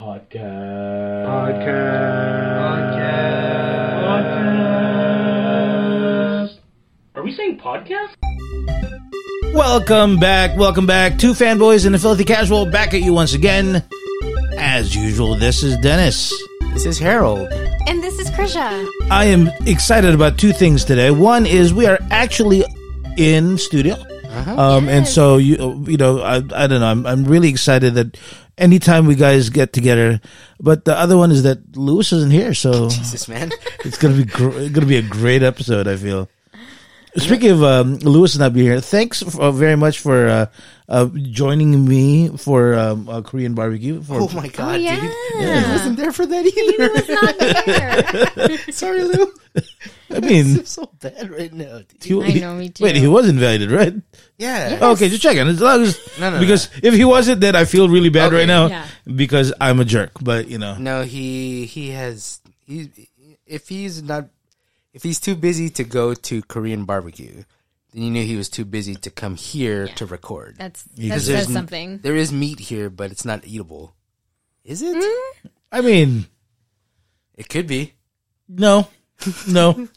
Podcast. Podcast. Podcast. Are we saying podcast? Welcome back, welcome back. Two fanboys and a filthy casual back at you once again. As usual, this is Dennis. This is Harold. And this is Krisha. I am excited about two things today. One is we are actually in studio. Um, and so you you know I, I don't know I'm I'm really excited that anytime we guys get together, but the other one is that Lewis isn't here, so Jesus, man. it's gonna be gr- gonna be a great episode. I feel. Speaking of um, Lewis not being here, thanks f- uh, very much for uh, uh, joining me for um, a Korean barbecue. For, Oh my god, Oh, yeah. dude. I wasn't there for that He either. was not there. Sorry, Lou. I mean, I'm so bad right now. dude. he, I know, me too. Wait, he was invited, right? Yeah. Okay, just checking. As long as No, no, because if he wasn't, then I feel really bad Okay. right now Yeah. because I'm a jerk. But you know, No, he he has he if he's not if he's too busy to go to Korean barbecue, then you knew he was too busy to come here to record. That's that Because there's says something. There is meat here, but it's not eatable. Is it? Hmm? I mean, It could be. no, no,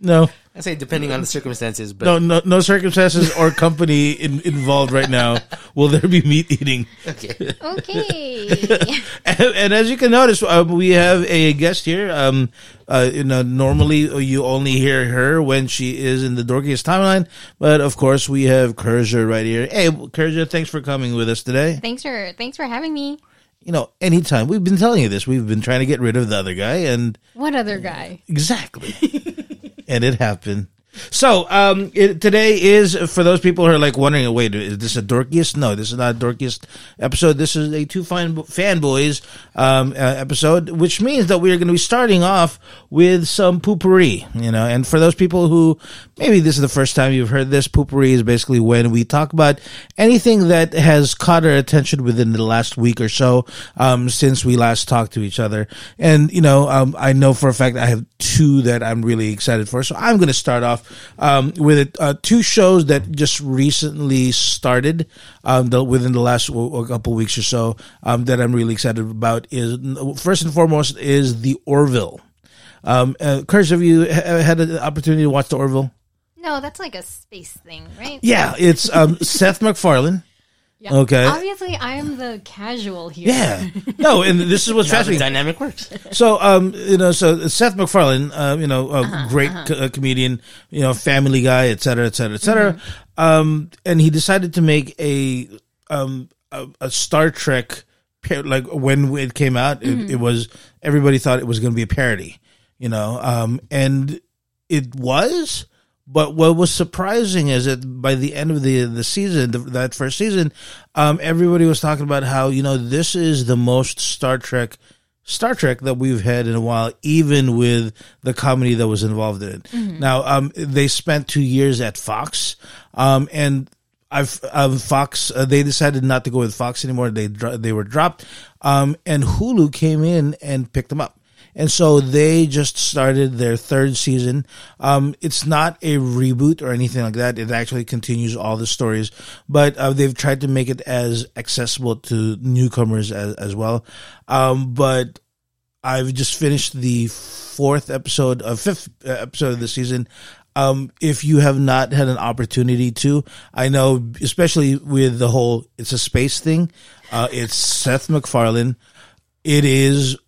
no. I say depending on the circumstances, but No, no, no circumstances or company in, involved right now. Will there be meat eating? okay. Okay. And, and as you can notice, uh, we have a guest here. Um, uh, you know, normally you only hear her when she is in the dorkiest timeline, but of course we have Kurja right here. Hey, Kurja, thanks for coming with us today. thanks for thanks for having me. You know, anytime we've been telling you this, we've been trying to get rid of the other guy, and What other guy? Exactly. and it happened. So, um, it, today is for those people who are like wondering, wait, is this a dorkiest? No, this is not a dorkiest episode. This is a two fine fanboys um, uh, episode, which means that we are going to be starting off with some poopery, you know. And for those people who maybe this is the first time you've heard this, poopery is basically when we talk about anything that has caught our attention within the last week or so um, since we last talked to each other. And you know, um, I know for a fact I have two that I'm really excited for. So I'm going to start off um, with uh, two shows that just recently started um, the, within the last w- a couple weeks or so um, that I'm really excited about. Is first and foremost is the Orville. Um, uh, Kurt, have you ha- had an opportunity to watch the Orville? No, that's like a space thing, right? Yeah, it's um, Seth MacFarlane. Yeah. Okay. Obviously, I'm the casual here. Yeah. No, and this is what's How the fascinating. dynamic works. So, um, you know, so Seth MacFarlane, uh, you know, a Uh-huh, great co- uh, comedian, you know, Family Guy, et cetera, et cetera, et cetera. Mm-hmm. Um, and he decided to make a, um, a, a Star Trek, par- like when it came out, it, Mm-hmm. it was, everybody thought it was going to be a parody, you know, um, and it was, but what was surprising is that by the end of the the season, the, that first season, um, everybody was talking about how you know this is the most Star Trek Star Trek that we've had in a while, even with the comedy that was involved in it. Now, um, they spent two years at Fox, um, and I've um, Fox. Uh, they decided not to go with Fox anymore. They dro- they were dropped, um, and Hulu came in and picked them up. And so they just started their third season. Um, it's not a reboot or anything like that. It actually continues all the stories, but uh, they've tried to make it as accessible to newcomers as, as well. Um, but I've just finished the fourth episode of fifth uh, episode of the season. Um, if you have not had an opportunity to, I know, especially with the whole, it's a space thing. Uh, it's Seth MacFarlane. It is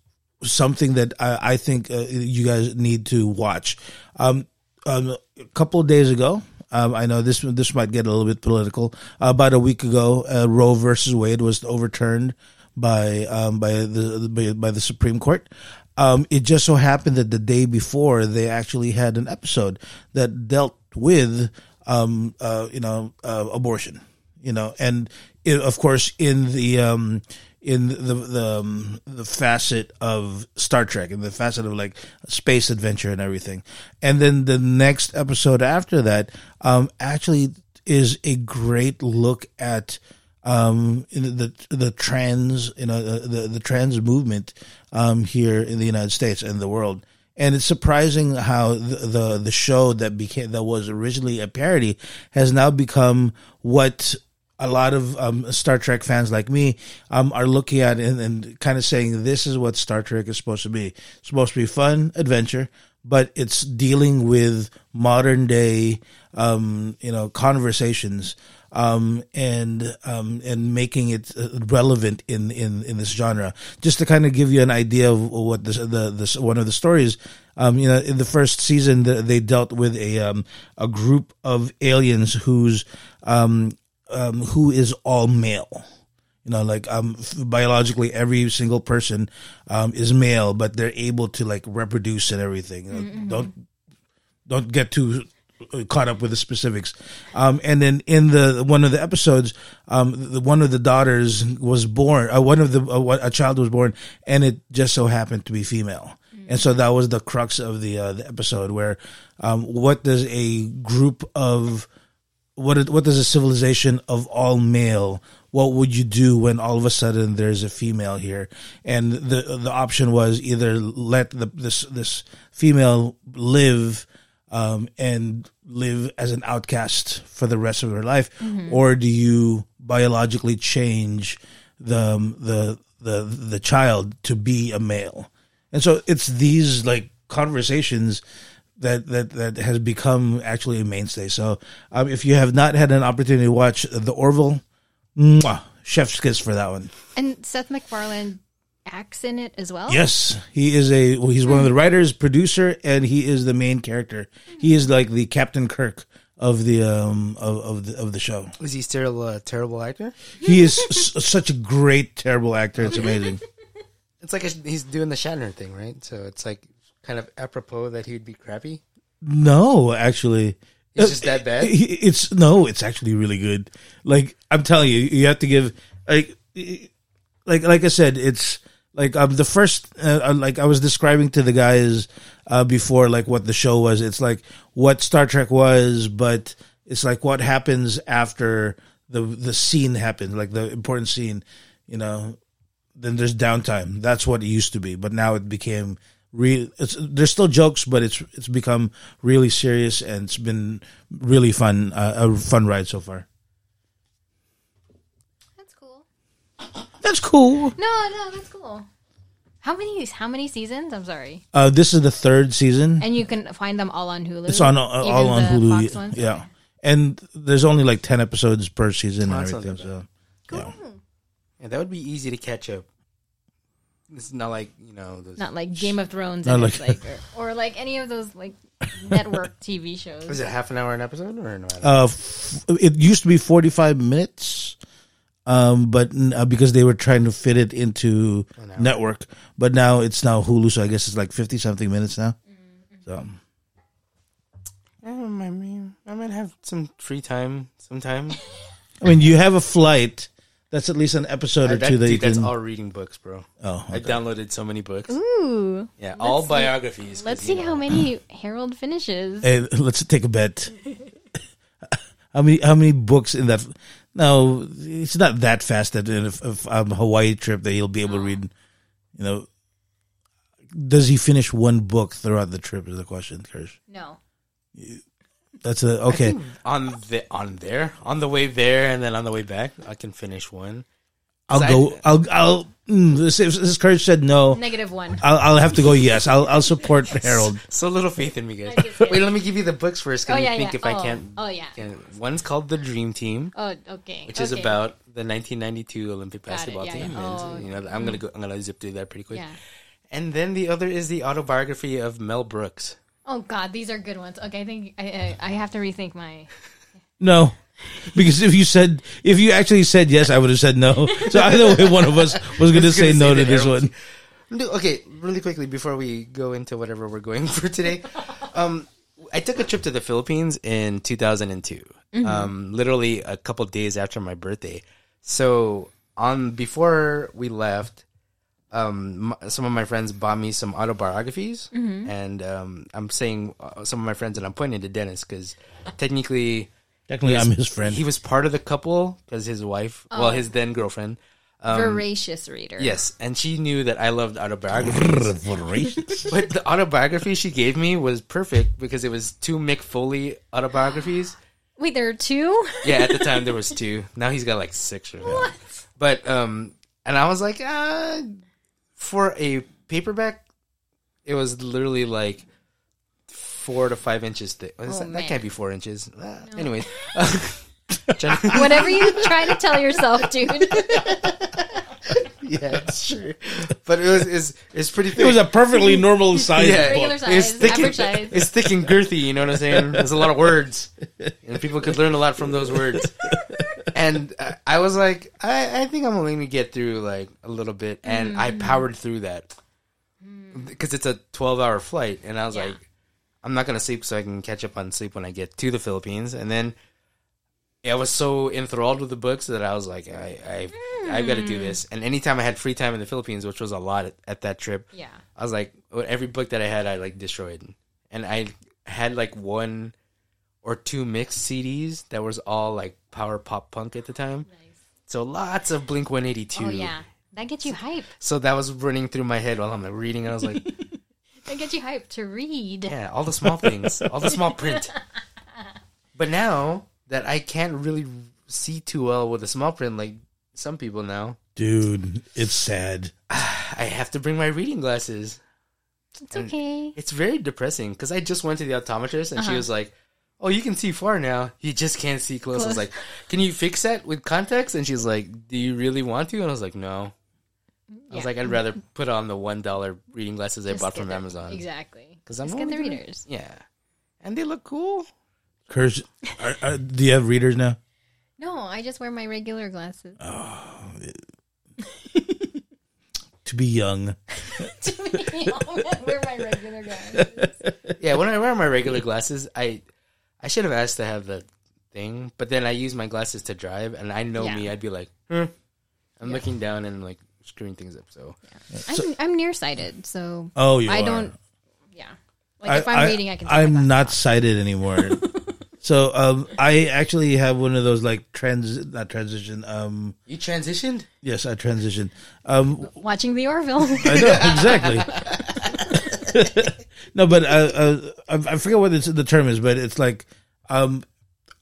something that I, I think uh, you guys need to watch. Um, um, a couple of days ago, um, I know this this might get a little bit political. Uh, about a week ago, uh, Roe versus Wade was overturned by um, by the by, by the Supreme Court. Um, it just so happened that the day before they actually had an episode that dealt with um, uh, you know uh, abortion. You know, and it, of course in the um, in the the um, the facet of Star Trek and the facet of like space adventure and everything. And then the next episode after that um, actually is a great look at um, the the trans you know the the, the trans movement um, here in the United States and the world. And it's surprising how the, the the show that became that was originally a parody has now become what a lot of um, Star Trek fans like me um, are looking at and, and kind of saying this is what Star Trek is supposed to be. It's supposed to be fun adventure, but it's dealing with modern day, um, you know, conversations um, and um, and making it uh, relevant in, in, in this genre. Just to kind of give you an idea of what this, the one of the stories. Um, you know, in the first season, they dealt with a um, a group of aliens whose um, um, who is all male. You know, like um, biologically, every single person um, is male, but they're able to like reproduce and everything. Know, Don't don't get too uh, caught up with the specifics. Um, and then in the one of the episodes, um, the, one of the daughters was born. Uh, one of the uh, a child was born, and it just so happened to be female. And so that was the crux of the uh, the episode, where um, what does a group of what is- what does a civilization of all male what would you do when all of a sudden there's a female here? And the the option was either let the this this female live um, and live as an outcast for the rest of her life or do you biologically change the um, the the the child to be a male? And so it's these like conversations that that that has become actually a mainstay. So um, if you have not had an opportunity to watch the Orville, mwah, chef's kiss for that one. And Seth MacFarlane acts in it as well. Yes, he is a well, he's one of the writers, producer, and he is the main character. He is like the Captain Kirk of the um of of the, of the show. Is he still a terrible actor? He is s- such a great terrible actor. It's amazing. It's like a, he's doing the Shatner thing, right? So it's like kind of apropos that he'd be crappy. No, actually. It's just that bad? It's no, it's actually really good. Like I'm telling you, you have to give like like like I said, it's like um the first uh, like I was describing to the guys uh before like what the show was. It's like what Star Trek was, but it's like what happens after the the scene happens, like the important scene, you know. Then there's downtime. That's what it used to be, but now it became real. It's there's still jokes, but it's it's become really serious, and it's been really fun. Uh, a fun ride so far. That's cool. That's cool. No, no, that's cool. How many? How many seasons? I'm sorry. Uh, this is the third season. And you can find them all on Hulu. It's on uh, all on Hulu. Fox ones? Yeah, and there's only like ten episodes per season Oh, and everything. not So yeah. Yeah, that would be easy to catch up. It's not like you know. Those, Not like Game of Thrones, Not and it's like- like, or, or like any of those like network TV shows. is it half an hour an episode or no? Uh, f- it used to be 45 minutes, um, but uh, because they were trying to fit it into network, but now it's now Hulu, so I guess it's like 50 something minutes now. So Um, I mean, I might have some free time sometime. I mean, you have a flight. That's at least an episode or That- two that you dude, that's all reading books, bro. oh, I downloaded so many books. Ooh, Yeah, all see- biographies. 'cause, let's see know, how many Harold finishes. Hey, let's take a bet. how many how many books in that? No, it's not that fast that in a, a, um, Hawaii trip that he'll be able to read. You know, does he finish one book throughout the trip? Is the question, Kirsch. No, That's a I okay. on the on there, on the way there, and then on the way back, I can finish one. I'll go. I'll. I'll. Mm, this, if this Courage said no. negative one. I'll, I'll have to go. Yes, I'll. I'll support Harold. So little faith in me, guys. I'm just kidding. Wait, let me give you the books first. Oh Cause yeah, I think yeah. if oh, I can't, oh yeah. can, one's called the Dream Team, Oh okay. which is about the 1992 Olympic Got basketball yeah, team. yeah. And, Oh, you know, I'm gonna go. I'm gonna zip through that pretty quick. yeah. And then the other is the autobiography of Mel Brooks. Oh god, these are good ones. Okay, I think I I, I have to rethink my. No, because if you said if you actually said yes, I would have said no. So either way, one of us was going to say no to this one. No, Okay, really quickly before we go into whatever we're going for today, um, I took a trip to the Philippines in 2002. Um, literally a couple days after my birthday. So on before we left, um, m- some of my friends bought me some autobiographies, and um, I'm saying uh, some of my friends, and I'm pointing to Dennis because technically Technically, I'm his friend. he was part of the couple because his wife, well, his then girlfriend. voracious reader. Yes, and she knew that I loved autobiographies. but the autobiography she gave me was perfect because it was two Mick Foley autobiographies. Wait, there are two. Yeah, at the time there was two. Now he's got like six or something. But um, and I was like, uh, for a paperback, it was literally like four to five inches thick. Oh, that? that can't be four inches. Uh, Anyways, Whatever you try to tell yourself, dude. yeah, it's true. But it was it's it's pretty thick. It was a perfectly normal size Yeah. Regular book. It's thick, average and, size. it's thick and girthy. You know what I'm saying? There's a lot of words, and people could learn a lot from those words. And uh, I was like, I, I think I'm only gonna get through like a little bit, and I Mm. powered through that because it's a 12 hour flight, and I was Yeah. like, I'm not gonna sleep so I can catch up on sleep when I get to the Philippines, and then. I was so enthralled with the books that I was like, I, I, I've got to do this. And anytime I had free time in the Philippines, which was a lot at, at that trip, Yeah. I was like, every book that I had, I like destroyed, and I had like one or two mixed CDs that was all like power pop punk at the time. Nice. So lots of Blink One Eighty Two. Oh yeah, that gets you hype. So that was running through my head while I'm like, reading. And I was like, That gets you hype to read. yeah, all the small things, all the small print. But now that I can't really see too well with the small print, like some people now, Dude, it's sad. I have to bring my reading glasses. It's okay. It's very depressing because I just went to the optometrist and she Uh-huh. was like, "Oh, you can see far now. You just can't see close." I was like, "Can you fix that with contacts?" And she's like, "Do you really want to?" And I was like, "No." I was Yeah. like, "I'd rather put on the one dollar reading glasses I Just bought get from the- Amazon Exactly. because I'm Just get only the doing- readers. Yeah, and they look cool. Curse. Are, are, do you have readers now? No, I just wear my regular glasses. Oh, to be young. To be young. I wear my regular glasses. Yeah, when I wear my regular glasses, I I should have asked to have the thing, but then I use my glasses to drive, and I know Yeah. me, I'd be like, hmm. I'm looking down and like screwing things up. So I'm, I'm nearsighted, so Oh, you I are. don't. Yeah, like if I'm reading, I can. take my I'm glasses not off. sighted anymore. so um, I actually have one of those like trans, not transition. Um, you transitioned. yes, I transitioned. Um, watching the Orville. I know exactly. no, but uh, uh, I, I forget what the term is, but it's like um,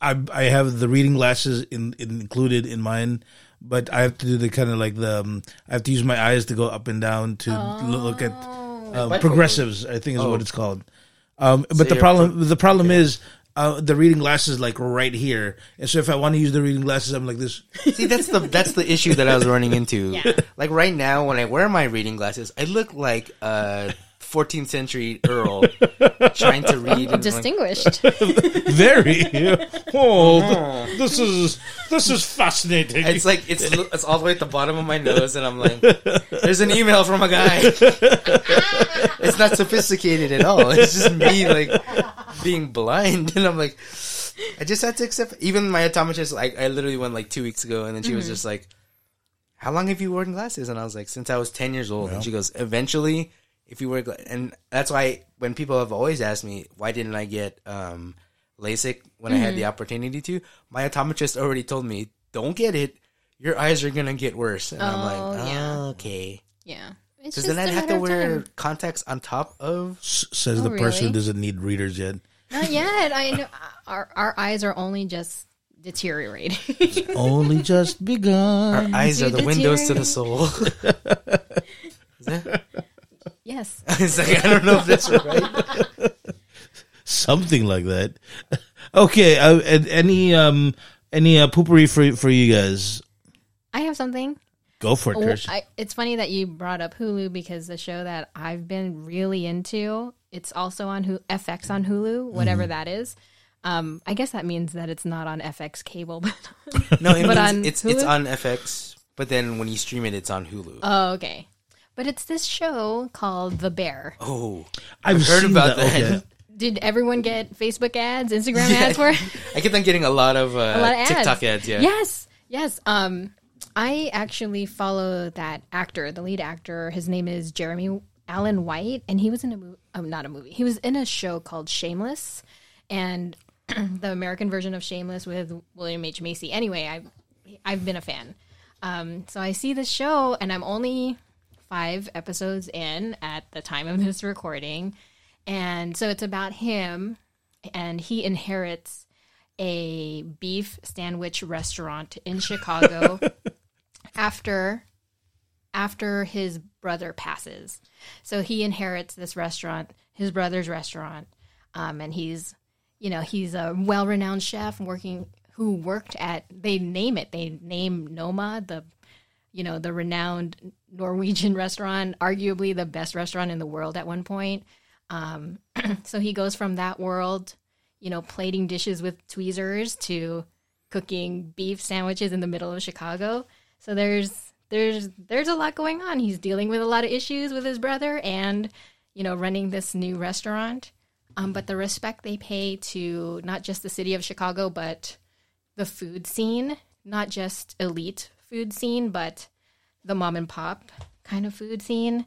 I I have the reading glasses in, included in mine, but I have to do the kind of like the um, I have to use my eyes to go up and down to lo- look at um, progressives. I think is Oh. what it's called. Um, but the you're problem the problem is. Uh, the reading glasses like right here, and so if I want to use the reading glasses, I'm like this. See, that's the that's the issue that I was running into. Yeah. Like right now, when I wear my reading glasses, I look like a 14th century earl trying to read. And like, Distinguished. Very. oh, hmm. this is this is fascinating. it's like it's it's all the way at the bottom of my nose, and I'm like, "There's an email from a guy." it's not sophisticated at all. It's just me like being blind, and I'm like, I just had to accept. Even my optometrist, like, I literally went like two weeks ago, and then she was mm-hmm. just like, "How long have you worn glasses?" And I was like, "Since I was ten years old." And she goes, "Eventually, if you wear," gla-, and that's why when people have always asked me, "Why didn't I get um, LASIK when I had the opportunity to?" My optometrist already told me, "Don't get it. Your eyes are gonna get worse." And I'm Oh, like, yeah. "Okay." yeah. Because then I'd have to wear time. contacts on top of. S- says Oh, the person who doesn't need readers yet. Not yet. I know our our eyes are only just deteriorating. Only just begun. Our eyes are the windows to the deteriorate. soul. Is that- yes. it's like, I don't know if that's right. Something like that. Okay. Uh, and any um any uh, poopery for for you guys? I have something. Go for it, Oh, Kirsch. I, it's funny that you brought up Hulu because the show that I've been really into, it's also on Hulu, FX on Hulu, whatever Mm-hmm. that is. Um, I guess that means that it's not on FX cable, but No, it But means on it's it's on FX, but then when you stream it, it's on Hulu. oh, okay. But it's this show called The Bear. oh, I've heard seen about that. that. Okay. Did everyone get Facebook ads, Instagram ads for it? I kept on getting a lot of, uh, a lot of ads. TikTok ads. Yeah. Yes, yes. Um, I actually follow that actor, the lead actor. His name is Jeremy Allen White, and he was in a movie. Um, not a movie. He was in a show called Shameless, and the American version of Shameless with William H Macy. Anyway, I've I've been a fan. Um, so I see this show, and I'm only five episodes in at the time of this recording, and so it's about him, and he inherits a beef sandwich restaurant in Chicago after after his brother passes. So he inherits this restaurant, his brother's restaurant, um, and he's you know he's a well-renowned chef working who worked at they name it they name Noma the you know the renowned Norwegian restaurant, arguably the best restaurant in the world at one point. Um, so he goes from that world, you know, plating dishes with tweezers to cooking beef sandwiches in the middle of Chicago. So there's there's there's a lot going on. He's dealing with a lot of issues with his brother and you know running this new restaurant. Um, but the respect they pay to not just the city of Chicago, but the food scene, not just elite food scene, but the mom and pop kind of food scene.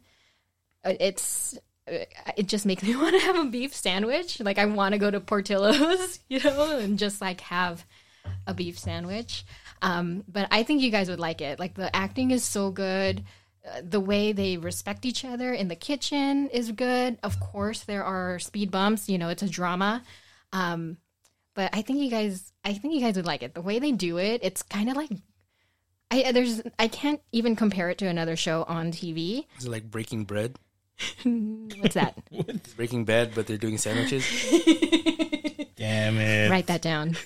Uh, It's uh, it just makes me want to have a beef sandwich. Like I want to go to Portillo's, you know, and just like have a beef sandwich. Um, but I think you guys would like it. Like the acting is so good. Uh, the way they respect each other in the kitchen is good. Of course, there are speed bumps. You know, it's a drama. Um, but I think you guys, I think you guys would like it. The way they do it, it's kind of like, I there's, I can't even compare it to another show on TV. Is it like Breaking Bread? What's that? Breaking Bad, but they're doing sandwiches. Damn it. Write that down.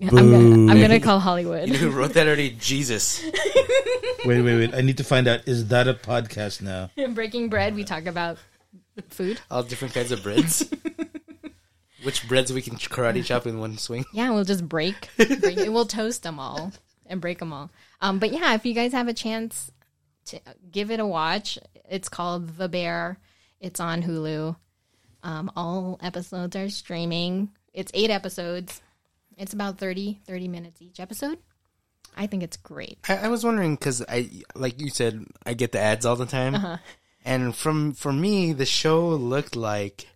I'm gonna, I'm gonna call Hollywood. You know who wrote that already? Jesus. Wait, wait, wait. I need to find out. Is that a podcast now? In Breaking Bread, we talk about food. All different kinds of breads. Which breads we can karate chop in one swing? Yeah, we'll just break. break. We'll toast them all and break them all. Um, but yeah, if you guys have a chance to give it a watch, it's called The Bear. It's on Hulu. Um, all episodes are streaming. It's eight episodes. It's about 30, 30 minutes each episode. I think it's great. I, I was wondering because I, like you said, I get the ads all the time, and from for me, the show looked like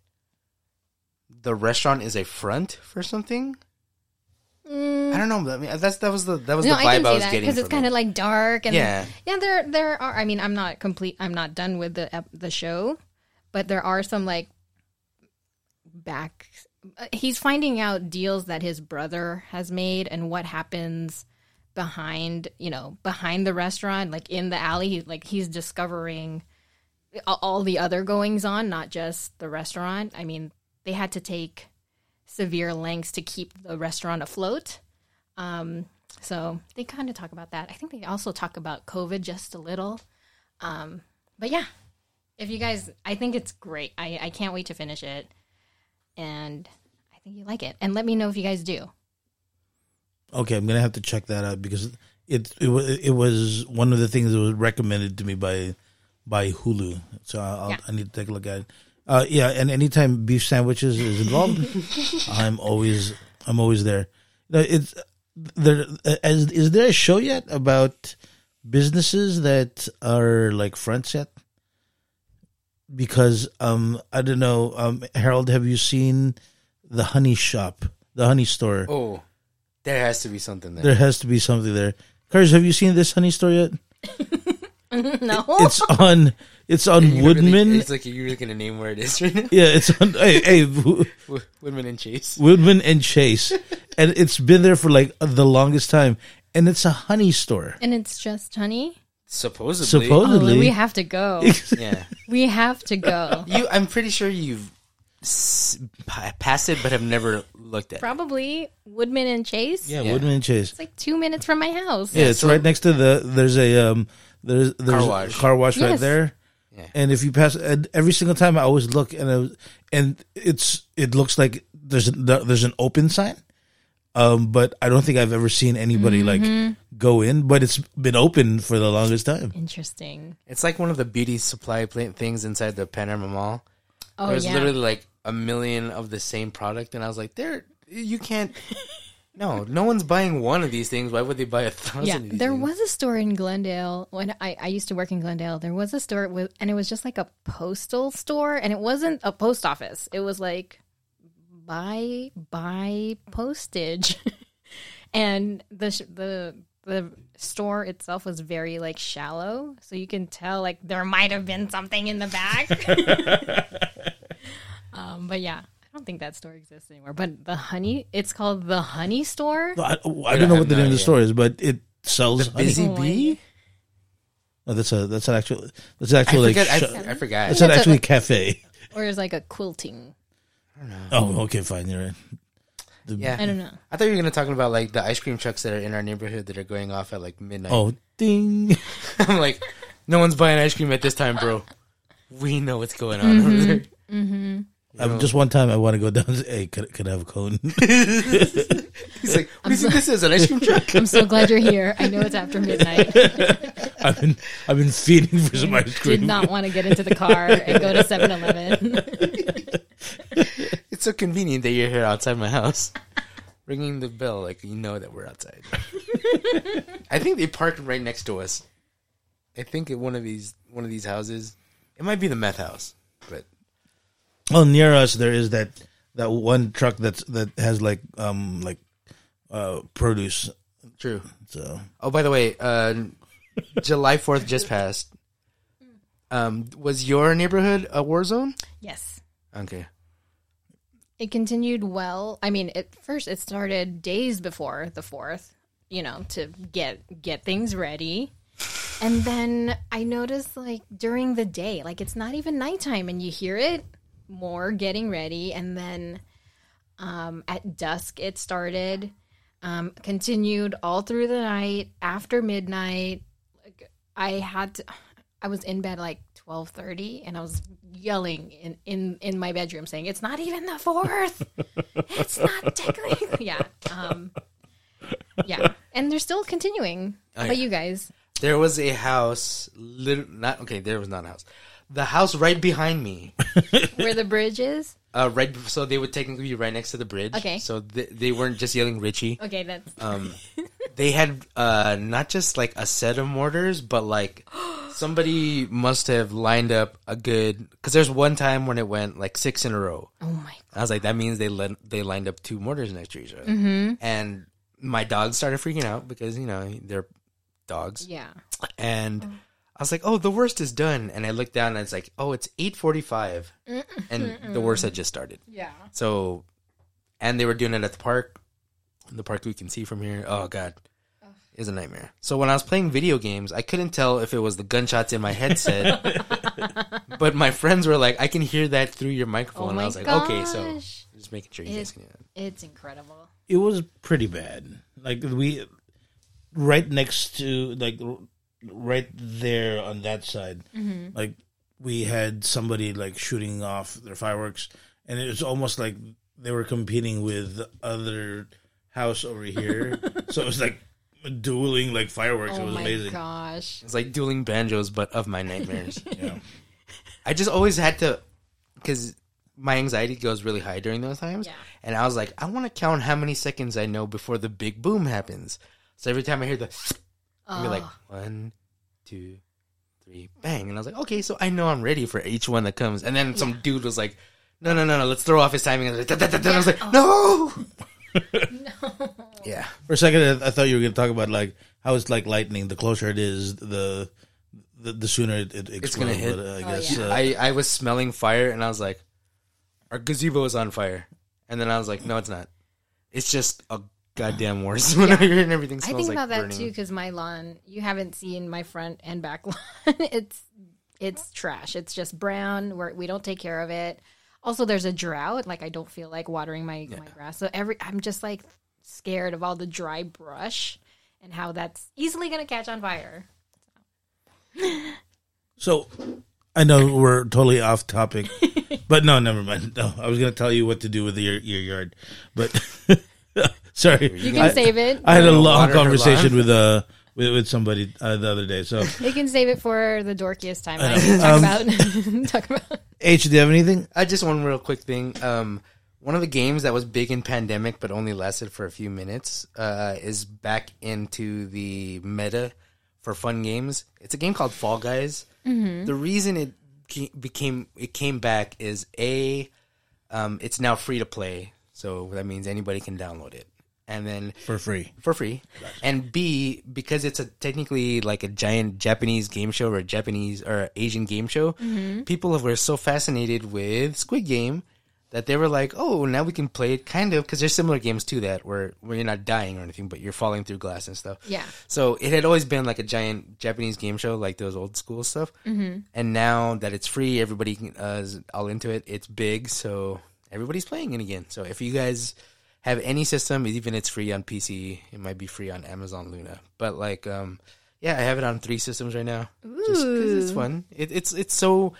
the restaurant is a front for something. I don't know. I mean, that's that was the that was No, the I vibe can I, see was that getting because it's kind of like dark and Yeah. yeah. There, there are. I mean, I'm not complete. I'm not done with the the show, but there are some like back. uh, He's finding out deals that his brother has made and what happens behind, you know, behind the restaurant, like in the alley. He, like he's discovering all the other goings on, not just the restaurant. I mean, they had to take severe lengths to keep the restaurant afloat. Um, so they kind of talk about that. I think they also talk about COVID just a little. Um, but yeah, if you guys, I think it's great. I, I can't wait to finish it. And I think you like it. And let me know if you guys do. Okay, I'm gonna have to check that out because it it was it was one of the things that was recommended to me by by Hulu. So I'll, Yeah. I need to take a look at it. Uh, yeah, and anytime beef sandwiches is involved, I'm always I'm always there. No, it's there. Is, is there a show yet about businesses that are like fronts yet? Because um, I don't know, um, Harold, have you seen the Honey Shop, the Honey Store? Oh, there has to be something there. There has to be something there. Cars, have you seen this honey store yet? no. It's on. It's on You really- Woodman. it's like you're looking to name where it is right now. yeah, it's on. Hey, hey, Wo- Wo- Woodman and Chase. Woodman and Chase, and it's been there for like the longest time. And it's a honey store. and it's just honey. Supposedly. Oh, Supposedly, we have to go. yeah. we have to go. You, I'm pretty sure you've s- passed it, but have never looked at. it. Probably Woodman and Chase. yeah, Yeah. Woodman and Chase. It's like two minutes from my house. Yeah, it's so- right next to the. There's a um. There's there's wash. a car wash right there. Yeah. And if you pass, and every single time I always look, and I, and it's it looks like there's a, there's an open sign, um, but I don't think I've ever seen anybody Mm-hmm. like go in. But it's been open for the longest time. Interesting. It's like one of the beauty supply pla- things inside the Panorama Mall. Oh There's yeah. literally like a million of the same product, and I was like, "There, you can't." No, no one's buying one of these things. Why would they buy a thousand? Yeah, of these there things? was a store in Glendale when I, I used to work in Glendale. There was a store with, and it was just like a postal store, and it wasn't a post office. It was like buy buy postage, and the the the store itself was very like shallow, so you can tell like there might have been something in the back. um, but yeah, I don't think that store exists anymore. But the honey, it's called the Honey Store. I, I don't know what the name no of the store is, but it sells. The honey. Busy Oh, Bee. Oh, that's a that's an actual that's an I actual like forgot. sh- I, I forgot. that's an That's a- actually cafe. Or it's like a quilting. Oh, okay, fine. You're right. Yeah, I don't know. I thought you were gonna talk about like the ice cream trucks that are in our neighborhood that are going off at like midnight. Oh, ding. I'm like, no one's buying ice cream at this time, bro. We know what's going on over mm-hmm. there. Mm-hmm. Just one time, I want to go down. and say, Hey, could, could I have a cone? He's like, what do you think this is? An ice cream truck? I'm so glad you're here. I know it's after midnight. I've been I've been feeding for some ice cream. Did not want to get into the car and go to 7 Eleven. It's so convenient that you're here outside my house, ringing the bell like you know that we're outside. I think they parked right next to us. I think at one of these one of these houses. It might be the meth house, but Well, near us there is that that one truck that's that has like um like uh produce. true. So Oh, by the way, uh, July Fourth just passed. Um, was your neighborhood a war zone? yes. Okay. It continued well. I mean, at first it started days before the 4th, you know, to get get things ready. And then I noticed like during the day, like it's not even nighttime and you hear it more getting ready and then um at dusk it started um continued all through the night after midnight. Like I had to I was in bed like 12:30 and I was yelling in in in my bedroom saying it's not even the 4th. it's not tickling." yeah. Um yeah. And they're still continuing. Oh, yeah. you guys? There was a house, lit- not okay. There was not a house. The house right behind me, Where the bridge is? uh, right. So they would technically be right next to the bridge. Okay. So th- they weren't just yelling Richie. Okay, that's Um, they had uh, not just like a set of mortars, but like somebody must have lined up a good. Because there's one time when it went like six in a row. Oh my God. I was like, that means they let they lined up two mortars next to each other. And my dogs started freaking out because you know they're dogs. Yeah. And I was like, oh, the worst is done. And I looked down and it's like, oh, it's eight forty five, and the worst had just started. Yeah. So, and they were doing it at the park, the park we can see from here. Oh god, it's a nightmare. So when I was playing video games, I couldn't tell if it was the gunshots in my headset, but my friends were like, I can hear that through your microphone. Oh and my I was like, okay, so gosh. just making sure you guys It- can hear that. It's incredible. it was pretty bad. Like we, right next to like r- right there on that side, mm-hmm. like we had somebody like shooting off their fireworks, and it was almost like they were competing with the other house over here. so it was like dueling like fireworks. it Oh was my amazing. gosh. It's like dueling banjos, but of my nightmares. Yeah. I just always had to, because my anxiety goes really high during those times. Yeah. And I was like, I want to count how many seconds I know before the big boom happens. So every time I hear the, I'd be like, one, two, three, bang. And I was like, okay, so I know I'm ready for each one that comes. And then some dude was like, no, no, no, no, let's throw off his timing. And I was like, "Da, da, da, da." I was like, no. Yeah. For a second, I, I thought you were going to talk about like how it's like lightning. The closer it is, the the, the sooner it, it explodes. gonna hit. But, uh, I Oh, guess yeah. uh, I, I was smelling fire and I was like, our gazebo is on fire. And then I was like, no, it's not. It's just a goddamn war zone over here and everything I think like about that burning. too because my lawn. You haven't seen my front and back lawn. it's it's trash. It's just brown. We're, we don't take care of it. Also, there's a drought. Like I don't feel like watering my my grass. So every I'm just like scared of all the dry brush and how that's easily gonna catch on fire. So I know we're totally off topic, but no, never mind. No, I was going to tell you what to do with your your yard, but sorry, You can I, save it. I had a long Water conversation lawn? with uh with, with somebody uh, the other day. So, You can save it for the dorkiest time. I know. can talk Um, about talk about. H, do you have anything? I just one real quick thing. Um, one of the games that was big in pandemic but only lasted for a few minutes uh, is back into the meta for fun games. It's a game called Fall Guys. The reason it ke- became it came back is a um, it's now free to play, so that means anybody can download it. And then For free. for free. And B, because it's a technically like a giant Japanese game show or a Japanese or Asian game show, people were so fascinated with Squid Game that they were like, oh, now we can play it kind of because there's similar games to that where where you're not dying or anything, but you're falling through glass and stuff. Yeah. So it had always been like a giant Japanese game show, like those old school stuff. Mm-hmm. And now that it's free, everybody uh, is all into it. It's big, so everybody's playing it again. So if you guys have any system, even it's free on PC, it might be free on Amazon Luna. But like, um, yeah, I have it on three systems right now, just because it's fun. It, it's it's so.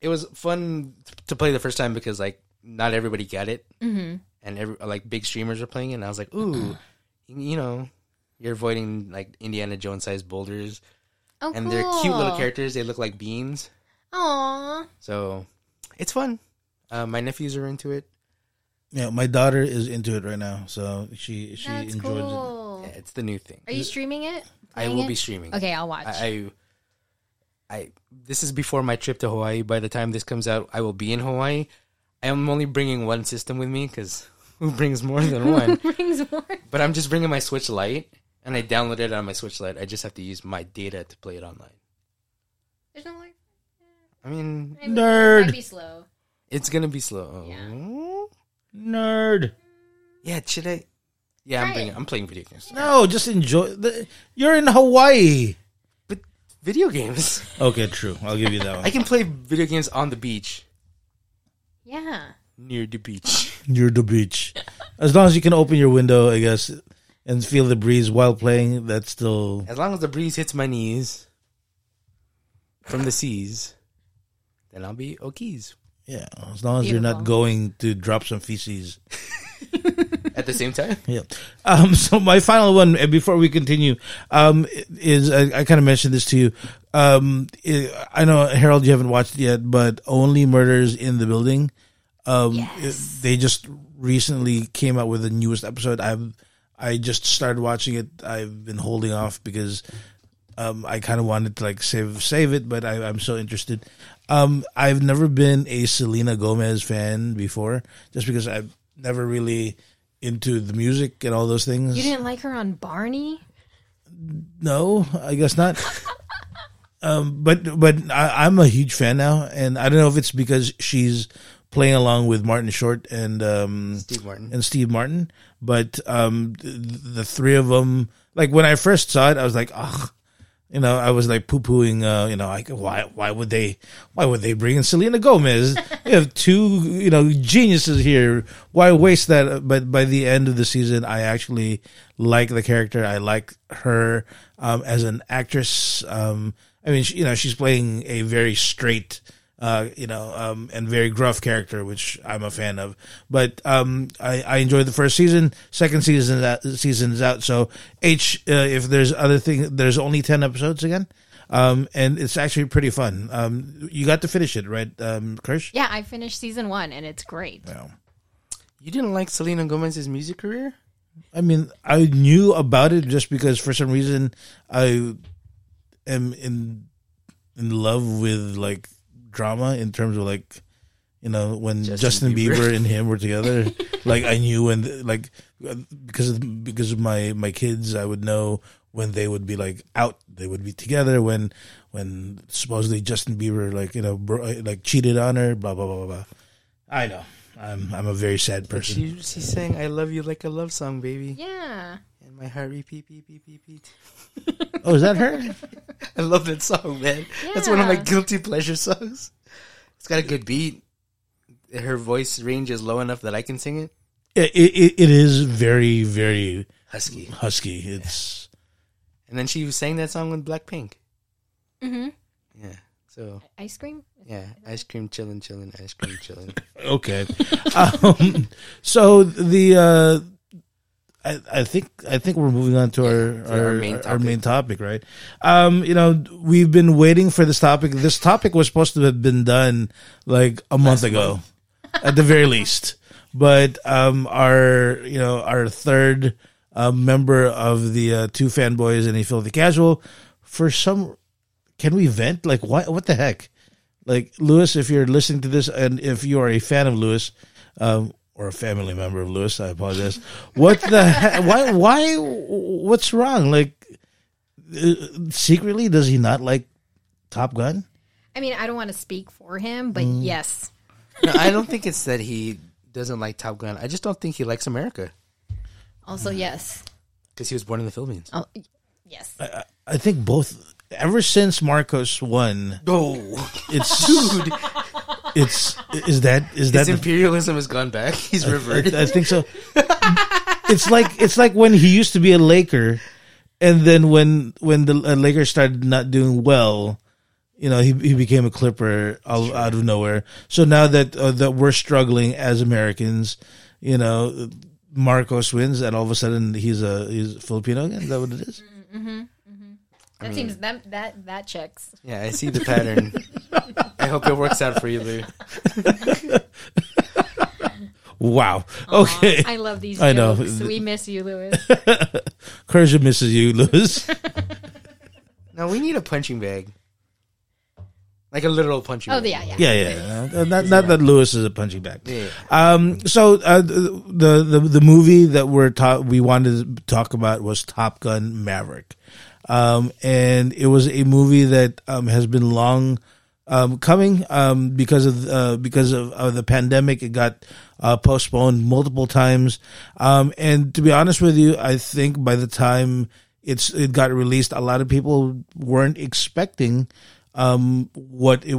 It was fun to play the first time because like not everybody got it, mm-hmm. and every, like big streamers are playing it. And I was like, ooh, you know, you're avoiding like Indiana Jones sized boulders, Oh, and they're cute little characters. They look like beans, Aww. so it's fun. Uh, my nephews are into it. Yeah, my daughter is into it right now, so she she That's enjoys it. Yeah, it's the new thing. Are you streaming it? I will it? be streaming. Okay, I'll watch. I, I, I, this is before my trip to Hawaii. By the time this comes out, I will be in Hawaii. I am only bringing one system with me because who brings more than one? Brings more. but I'm just bringing my Switch Lite, and I downloaded it on my Switch Lite. I just have to use my data to play it online. There's no like. I mean, Maybe, Nerd. It might be slow. it's gonna be slow. Yeah. Nerd. Yeah, should I? Yeah, I'm Try bringing. I'm playing video games. No, just enjoy. The, you're in Hawaii. But video games, Okay, true. I'll give you that I one. can play video games on the beach, Yeah. near the beach. You're the beach. As long as you can open your window, I guess, and feel the breeze while playing, that's still. As long as the breeze hits my knees from the seas, then I'll be okies. Yeah, as long as you're not going to drop some feces. At the same time, Yeah. Um, so my final one, and before we continue, um, is I, I kind of mentioned this to you. Um, i I know Harold, you haven't watched it yet, but Only Murders in the Building. Um, Yes. it- they just recently came out with the newest episode. I've, I just started watching it. I've been holding off because, um, I kind of wanted to like save, save it, but I, I'm so interested. Um, I've never been a Selena Gomez fan before just because I've never really into the music and all those things. You didn't like her on Barney? No, I guess not. um, but but I, I'm a huge fan now, and I don't know if it's because she's playing along with Martin Short and um Steve Martin. and Steve Martin, but um the, the three of them, like when I first saw it, I was like, oh, you know, I was like poo pooing, uh, you know, like why why would they why would they bring in Selena Gomez? you have two you know geniuses here. Why waste that? But by the end of the season, I actually like the character. I like her um, as an actress. Um, I mean, she, you know, she's playing a very straight. Uh, you know, um, and very gruff character, which I'm a fan of. But um, I, I enjoyed the first season. Second season that season is out. So H, uh, if there's other thing, there's only ten episodes again, um, and it's actually pretty fun. Um, you got to finish it, right, um, Kirsch? Yeah, I finished season one and it's great. Yeah. You didn't like Selena Gomez's music career? I mean, I knew about it just because for some reason I am in in love with like drama in terms of like you know when Justin Justin, Bieber. Bieber. and him were together. like I knew when like because of, because of my my kids, I would know when they would be like out, they would be together. When when supposedly Justin Bieber like you know bro, like cheated on her, blah blah blah blah. blah. I know. I'm I'm a very sad person. She she sang "I Love You" like a love song, baby, Yeah. and my heart repeat, beat, beat, beat, beat. Oh, is that her? I love that song, man. That's one of my guilty pleasure songs. It's got a good beat. Her voice range is low enough that I can sing it. It, it, it is very, very Husky. husky. It's And then she sang that song with Blackpink. Mm-hmm. Yeah. So Ice cream? yeah, ice cream chilling, chilling, ice cream chilling. okay. um, so the uh, I, I think I think we're moving on to our our our, main our, topic. main topic, right? Um, you know, we've been waiting for this topic. This topic was supposed to have been done like a month ago, at the very least. But um, our you know our third uh, member of the uh, two fanboys and a filthy casual, for some, can we vent? Like what? What the heck? Like Lewis, if you're listening to this, and if you are a fan of Lewis, um, or a family member of Lewis, I apologize. What the heck? Why? Why? What's wrong? Like uh, secretly, does he not like Top Gun? I mean, I don't want to speak for him, but Mm. yes. No, I don't think it's that he doesn't like Top Gun. I just don't think he likes America Also, yes. because he was born in the Philippines. Oh, yes. I think both. Ever since Marcos won, Oh, it's it's is that is that his the- imperialism has gone back. He's reverted. I, I think so. it's like it's like when he used to be a Laker, and then when when the uh, Lakers started not doing well, you know, he he became a Clipper out, out of nowhere. So now that uh, that we're struggling as Americans, you know, Marcos wins, and all of a sudden he's a he's Filipino again. Is that what it is? That seems that that that checks. yeah, I see the pattern. I hope it works out for you, Lou. Wow. Okay. I love these I know. We miss you, Lewis. Kershaw misses you, Lewis. No, we need a punching bag, like a literal punching. Oh bag. yeah, yeah. yeah, yeah. Uh, not not that Lewis is a punching bag. Yeah. Um. So uh, the the the movie that we're ta- we wanted to talk about was Top Gun Maverick, um, and it was a movie that um, has been long um, coming um, because of uh, because of, of the pandemic. It got uh, postponed multiple times, um, and to be honest with you, I think by the time it's it got released, a lot of people weren't expecting um, what it uh,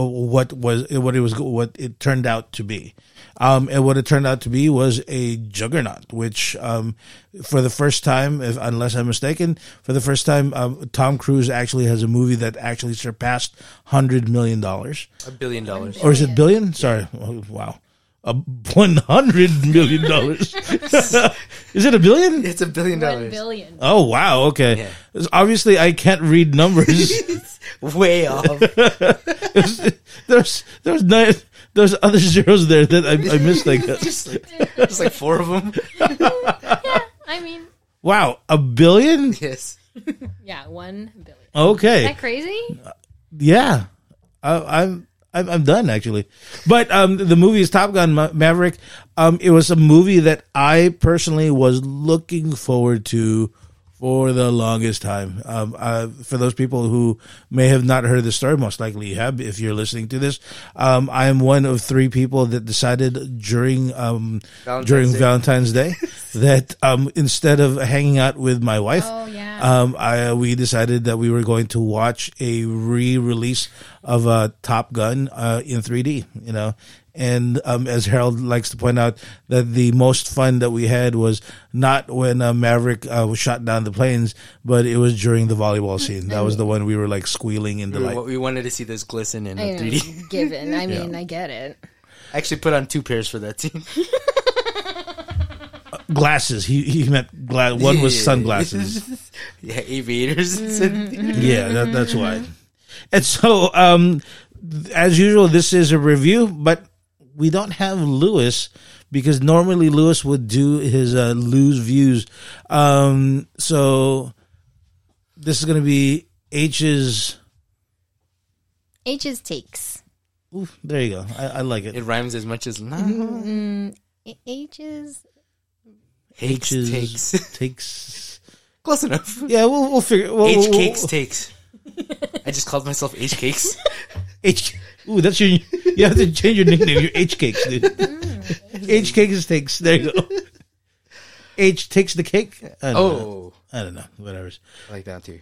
uh, what was what it was what it turned out to be, um, and what it turned out to be was a juggernaut. Which, um, for the first time, if unless I'm mistaken, for the first time, um, Tom Cruise actually has a movie that actually surpassed hundred million dollars, A billion dollars. or is it billion? Sorry, Oh, wow. A one hundred million dollars. Is it a billion? It's a billion dollars. billion. Oh wow, okay. Yeah. Obviously, I can't read numbers. Way off. there's there's nine there's other zeros there that I, I missed. I guess. just, like, just like four of them. Yeah, I mean, Wow, a billion? Yes. yeah, one billion. Okay. Is Okay, that crazy? yeah, I, I'm. I'm I'm done actually, but um, the movie is Top Gun Ma- Maverick. Um, it was a movie that I personally was looking forward to for the longest time. Um, uh, for those people who may have not heard the story, most likely you have if you're listening to this. Um, I am one of three people that decided during um, Valentine's during Day. Valentine's Day that um, instead of hanging out with my wife, Oh yeah. um, I we decided that we were going to watch a re-release of uh, Top Gun uh, in 3D. You know, and um, as Harold likes to point out, that the most fun that we had was not when uh, Maverick uh, was shot down the planes, but it was during the volleyball scene. That was the one we were like squealing in We, delight. we wanted to see this glisten in I 3D. given. I mean, I get it. I actually put on two pairs for that team. Glasses. He he meant gla- one was sunglasses. yeah, aviators. Yeah, that, that's why. And so, um, as usual, this is a review, but we don't have Lewis because normally Lewis would do his uh, lose views. Um, so this is going to be H's. H's takes. Ooh, there you go. I, I like it it. rhymes as much as nah. H's. H's H's takes. takes. Close enough. Yeah, we'll we'll figure. We'll, H we'll- cakes takes. I just called myself H cakes. H. Ooh, that's your. You have to change your nickname. Your H cakes, dude. Mm. H cakes takes. There you go. H takes the cake. I don't know. Oh, I don't know. Whatever. I like that too.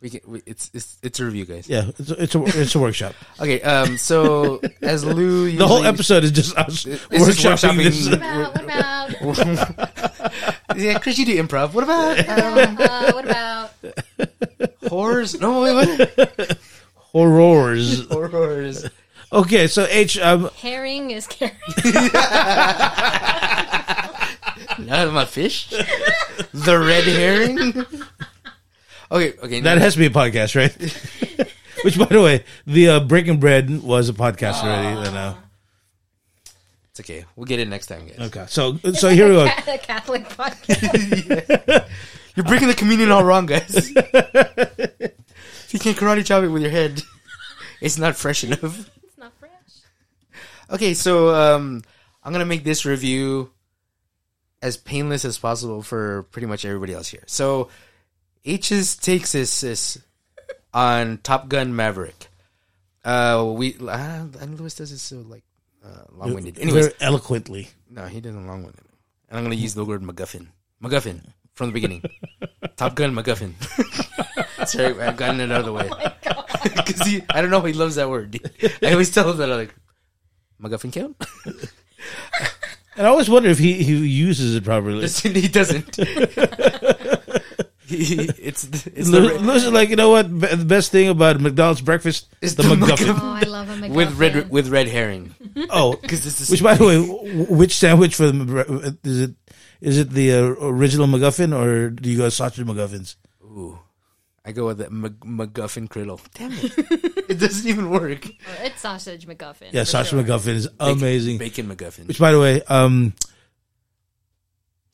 We can. We, it's it's it's a review, guys. Yeah, it's a, it's a it's a workshop. Okay. Um. So as Lou, usually, The whole episode is just us workshopping this. What about? What about? Yeah, Chris, you do improv. What about uh, what about? horrors? No, wait, what? Horrors. horrors. Okay, so H. Um, Herring is carrying. Not my fish. the red herring. Okay. Okay. that no, has to be a podcast, right? Which, by the way, the uh, Breaking Bread was a podcast already. You know. it's okay. We'll get it next time, guys. Okay, so so here we go. A Catholic podcast. You're breaking the communion all wrong, guys. you can't karate chop it with your head. It's not fresh enough. It's not fresh. Okay, so um, I'm gonna make this review as painless as possible for pretty much everybody else here. So H's takes is, is on Top Gun Maverick. Uh, we uh, and Lewis does it so like uh, long-winded. Anyways, Very eloquently. no, he doesn't long-winded. And I'm gonna use the word MacGuffin. MacGuffin from the beginning. Top Gun MacGuffin. Sorry, I've gotten it out of the way. Because he, I don't know, he loves that word. I always tell him that I'm like, MacGuffin count. And I always wonder if he, he uses it properly. he doesn't. He, it's it's Lu- the, Listen, like you know what? The best thing about McDonald's breakfast is the, the McGuffin. Oh, I love a McGuffin. with red with red herring. Oh, Because it's which by the way, which sandwich for the is it? Is it the uh, original McGuffin or do you go sausage McGuffins? Ooh, I go with the Mc, MacGuffin griddle. Damn it, it doesn't even work. Or it's sausage McGuffin. Yeah, sausage sure. McGuffin is Bacon- amazing. Bacon MacGuffin. Which, by the way, um,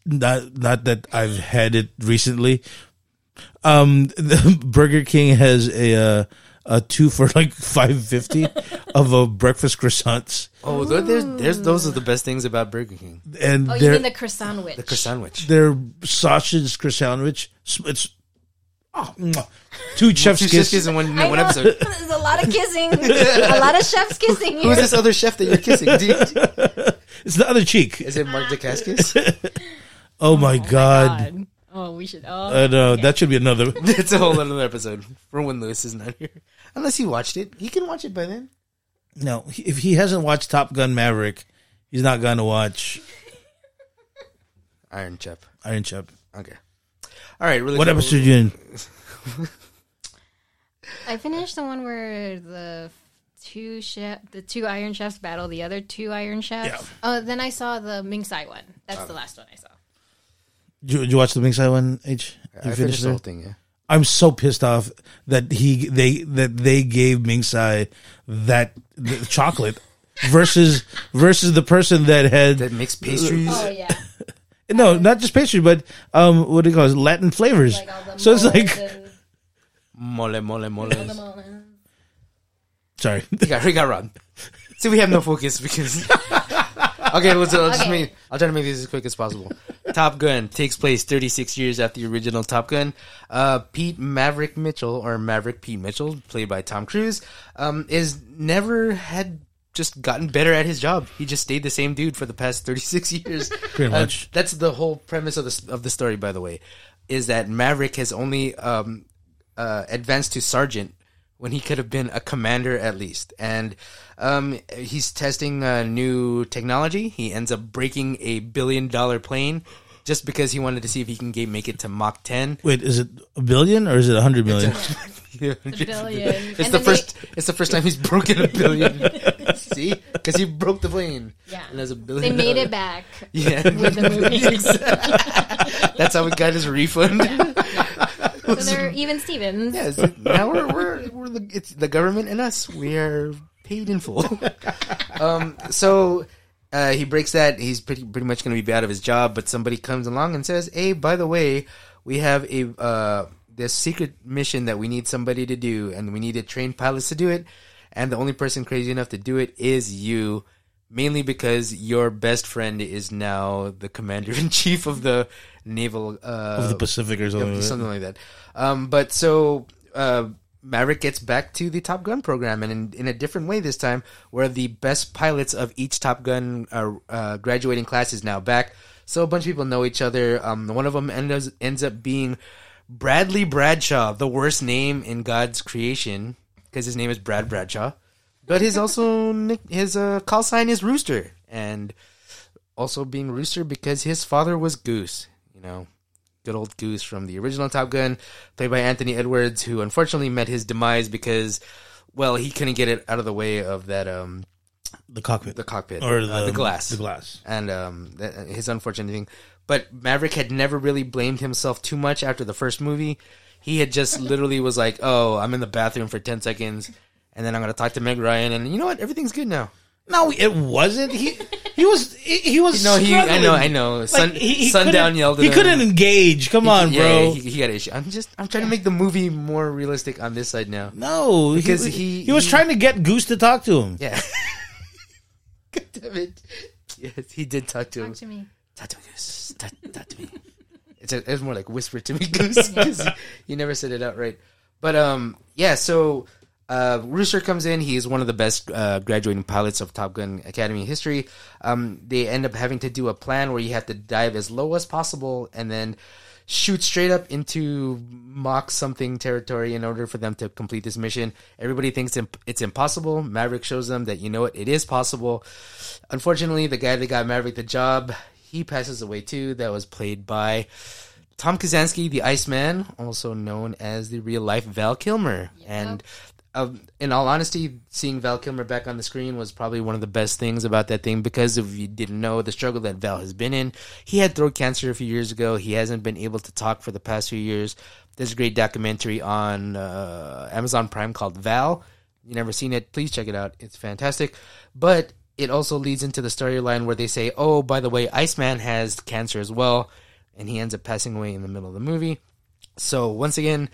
not not that I've had it recently. Um, the Burger King has a uh, a two for like five fifty of a breakfast croissants, Oh, there- there's there's those are the best things about Burger King. and Oh, you their mean the croissant sandwich? The croissant sandwich. their sausage croissant sandwich. It's oh, mwah. two chef's Two kiss. sisters in one, I one know. episode. There's a lot of kissing. a lot of chefs kissing here. Who's this other chef that you're kissing? Dude? It's the other cheek. Is it Mark Dacascos? Oh my god! God. Oh, we should. Oh, uh, I know that should be another. It's a whole other episode for when Lewis is not here. Unless he watched it, he can watch it by then. No, if he hasn't watched Top Gun Maverick, he's not going to watch Iron Chef. Iron Chef. Okay. All right. Really What quick- episode are you in? I finished the one where the two chef, the two Iron Chefs battle the other two Iron Chefs. Yeah. Oh, then I saw the Ming Tsai one. That's oh. the last one I saw. Did you, did you watch the Ming Tsai one? H. I You finished the whole thing. Yeah. I'm so pissed off that he they that they gave Ming Tsai that the chocolate versus versus the person that had That makes pastries. Oh yeah, no not just pastry but um what do you call it Latin flavors. like so it's like and Mole, mole, mole. all the molds. sorry. We got, we got robbed. See, we have no focus because. okay, let's, let's just Okay. make, I'll try to make this as quick as possible. Top Gun takes place 36 years after the original Top Gun. Uh, Pete Maverick Mitchell, or Maverick Pete Mitchell, played by Tom Cruise, um, is never had just gotten better at his job. He just stayed the same dude for the past 36 years. Pretty Uh, that's the whole premise of the of the story, by the way, is that Maverick has only um, uh, advanced to sergeant when he could have been a commander at least. And um, he's testing uh, new technology. He ends up breaking a billion dollar plane just because he wanted to see if he can get, make it to Mach 10. Wait, is it a billion or is it a hundred million? billion. It's And the then first. it's the first time he's broken a billion. See, because he broke the plane. Yeah. and there's a They made dollar- it back Yeah, with the movies. that's how we got his refund. So they're even Stevens. Yes, now we're we're, we're the, it's the government and us. We are paid in full. um, so uh, he breaks that. He's pretty pretty much going to be out of his job. But somebody comes along and says, "Hey, by the way, we have a uh, this secret mission that we need somebody to do, and we need to train pilots to do it. And the only person crazy enough to do it is you." Mainly because your best friend is now the commander in chief of the naval uh, of the Pacific or something. Like something like that. Um, but so uh, Maverick gets back to the Top Gun program, and in, in a different way this time, where the best pilots of each Top Gun uh, uh, graduating class is now back. So a bunch of people know each other. Um, one of them ends ends up being Bradley Bradshaw, the worst name in God's creation, because his name is Brad Bradshaw. But his also his uh, call sign is Rooster, and also being Rooster because his father was Goose. You know, good old Goose from the original Top Gun, played by Anthony Edwards, who unfortunately met his demise because, well, he couldn't get it out of the way of that um the cockpit the cockpit or uh, the, the glass The glass. and um that, his unfortunate thing. But Maverick had never really blamed himself too much after the first movie. He had just literally was like, "Oh, I'm in the bathroom for ten seconds." And then I'm gonna talk to Meg Ryan, and you know what? Everything's good now. No, it wasn't. He he was he, he was. No, he. I struggling. know. I know. Sun, Like, he, he Sundown couldn't- yelled at He him. couldn't engage. Come on, Yeah, bro. He, he got issue. I'm just. I'm trying to make the movie more realistic on this side now. no, Because he, he- he was he- trying to get Goose to talk to him. Yeah. God damn it. Yes, he did talk to him. Talk to me. Talk to me, Goose. Talk, talk to me. It's, a, it's more like whisper to me, Goose, because you never said it out right. But um, yeah. So Uh, Rooster comes in. He is one of the best uh, graduating pilots of Top Gun Academy history. Um, they end up having to do a plan where you have to dive as low as possible and then shoot straight up into mock something territory in order for them to complete this mission. Everybody thinks it's impossible. Maverick shows them that you know what, it is possible. Unfortunately, the guy that got Maverick the job, he passes away too. That was played by Tom Kazansky, the Iceman, also known as the real life Val Kilmer. And um, in all honesty, seeing Val Kilmer back on the screen was probably one of the best things about that thing because if you didn't know the struggle that Val has been in, he had throat cancer a few years ago. He hasn't been able to talk for the past few years. There's a great documentary on uh, Amazon Prime called Val. You never seen it? Please check it out. It's fantastic. But it also leads into the storyline where they say, "Oh, by the way, Iceman has cancer as well," and he ends up passing away in the middle of the movie. So once again,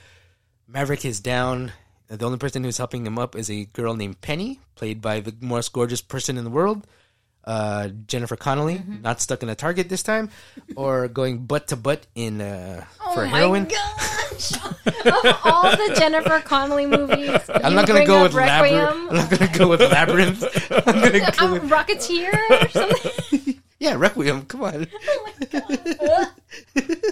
Maverick is down. The only person who's helping him up is a girl named Penny, played by the most gorgeous person in the world, uh, Jennifer Connelly. Not stuck in a target this time, or going butt to butt in uh, for oh heroin. my gosh! of all the Jennifer Connelly movies, I'm not gonna go with Labyrinth. I'm not gonna go with Labyrinth. I'm gonna go Um, with Rocketeer or something. Yeah, Requiem. Come on.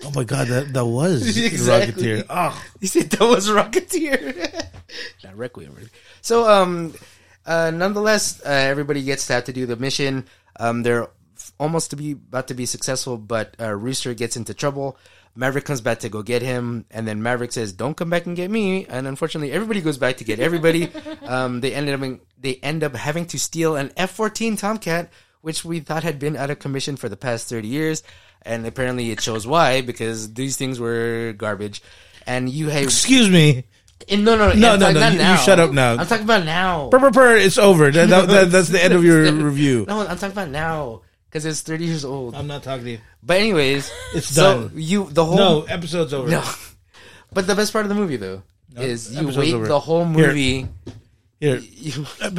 Oh my god, that that was Exactly. Rocketeer. Oh, He said that was Rocketeer. Not Requiem. Really. So, um, uh, nonetheless, uh, everybody gets to have to do the mission. Um, they're almost to be about to be successful, but uh, Rooster gets into trouble. Maverick comes back to go get him, and then Maverick says, "Don't come back and get me." And unfortunately, everybody goes back to get everybody. um, they ended up in- they end up having to steal an F-14 Tomcat, which we thought had been out of commission for the past thirty years, and apparently it shows why because these things were garbage. And you have excuse me. no, no, no, No, I'm no, no, you- you shut up now. I'm talking about now. Purr, purr, purr, it's over. That, that, that- that's the end of your review. No, I'm talking about now because it's 30 years old. I'm not talking to you. But anyways, It's so done. you the whole No, episode's over. no. But the best part of the movie though is you wait over. the whole movie. Here, You, uh,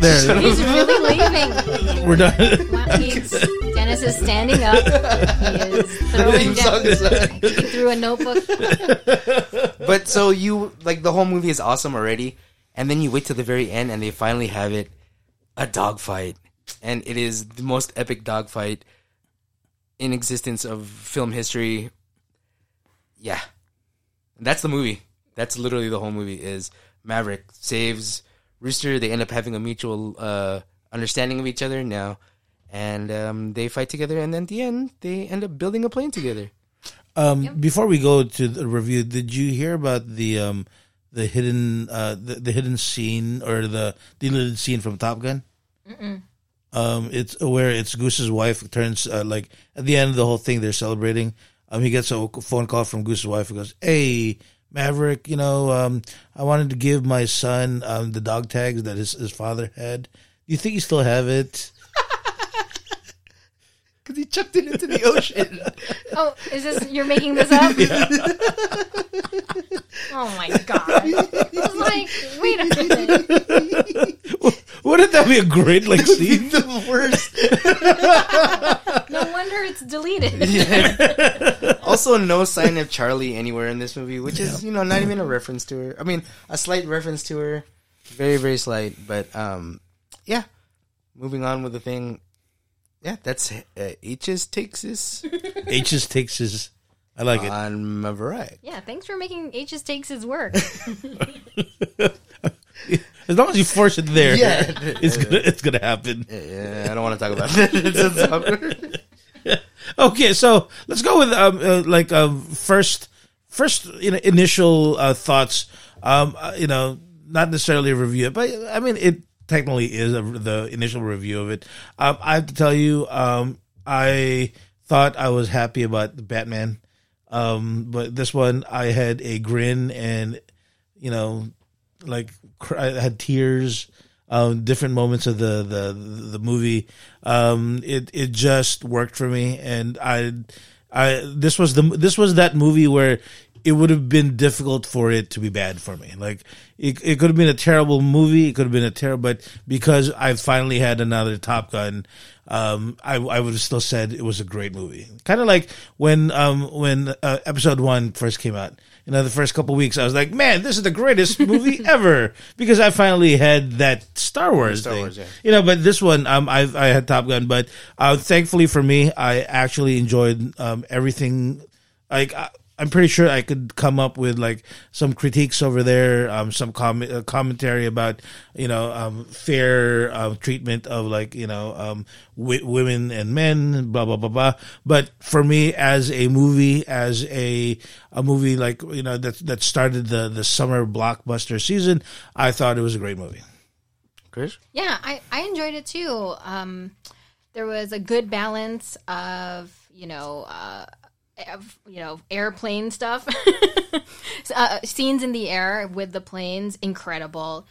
there, He's really leaving. we're done. Wow, he's, Dennis is standing up. He is throwing theme song down. is. He threw a notebook. but so you like the whole movie is awesome already, and then you wait till the very end and they finally have it a dogfight, and it is the most epic dogfight in existence of film history. Yeah, that's the movie. That's literally the whole movie. Is Maverick saves Rooster. They end up having a mutual uh, understanding of each other now, and um, they fight together. And then at the end, they end up building a plane together. Um, Before we go to the review, did you hear about the um, the hidden uh, the, the hidden scene or the deleted scene from Top Gun? Um, it's where it's Goose's wife turns uh, like at the end of the whole thing they're celebrating. Um, he gets a phone call from Goose's wife who goes, "Hey, Maverick, you know, um, I wanted to give my son um, the dog tags that his his father had. Do you think you still have it?" Because he chucked it into the ocean. Oh, is this you're making this up? oh my god! I was like, wait a minute. Wouldn't that be a great like scene? the worst. No wonder it's deleted. also, no sign of Charlie anywhere in this movie, which is you know not even a reference to her. I mean, a slight reference to her, very very slight. But um, yeah. Moving on with the thing. Yeah, that's uh, H's takes this H's takes his. I like it. on Maverick. Yeah, thanks for making H's takes his work. As long as you force it there, Yeah. it's gonna it's gonna happen. Yeah, I don't want to talk about that. It's- it's awkward. Okay, so let's go with um uh, like um first first you know initial uh, thoughts. Um, uh, you know, not necessarily a review, but I mean it technically is a, the initial review of it. Um, I have to tell you, um, I thought I was happy about the Batman, um, but this one I had a grin and you know like I had tears. Um, different moments of the the the movie. Um, it it just worked for me, and I I this was the this was that movie where it would have been difficult for it to be bad for me. Like it, it could have been a terrible movie. It could have been a terrible, but because I finally had another Top Gun, um, I, I would have still said it was a great movie. Kind of like when, um, when uh, episode one first came out. You know, the first couple weeks, I was like, "Man, this is the greatest movie ever!" Because I finally had that Star Wars Star thing. Wars, yeah. You know, but this one, um, I I had Top Gun, but uh, thankfully for me, I actually enjoyed um everything. Like I, I'm pretty sure I could come up with like some critiques over there, um, some com- uh, commentary about you know um, fair uh, treatment of like you know um, w- women and men, blah blah blah blah. But for me, as a movie, as a a movie like you know that that started the the summer blockbuster season, I thought it was a great movie. Chris? Yeah, I, I enjoyed it too. Um, there was a good balance of you know uh, of, you know airplane stuff, uh, scenes in the air with the planes, incredible.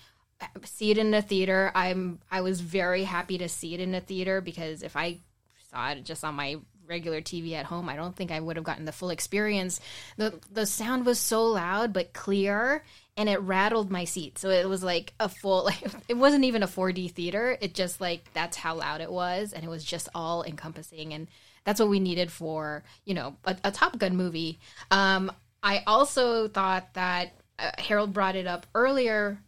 See it in the theater. I'm I was very happy to see it in the theater because if I saw it just on my regular TV at home, I don't think I would have gotten the full experience. the The sound was so loud but clear, and it rattled my seat. So it was like a full, like it wasn't even a 4D theater. It just like that's how loud it was, and it was just all encompassing, and that's what we needed for you know a, a Top Gun movie. Um, I also thought that uh, Harold brought it up earlier.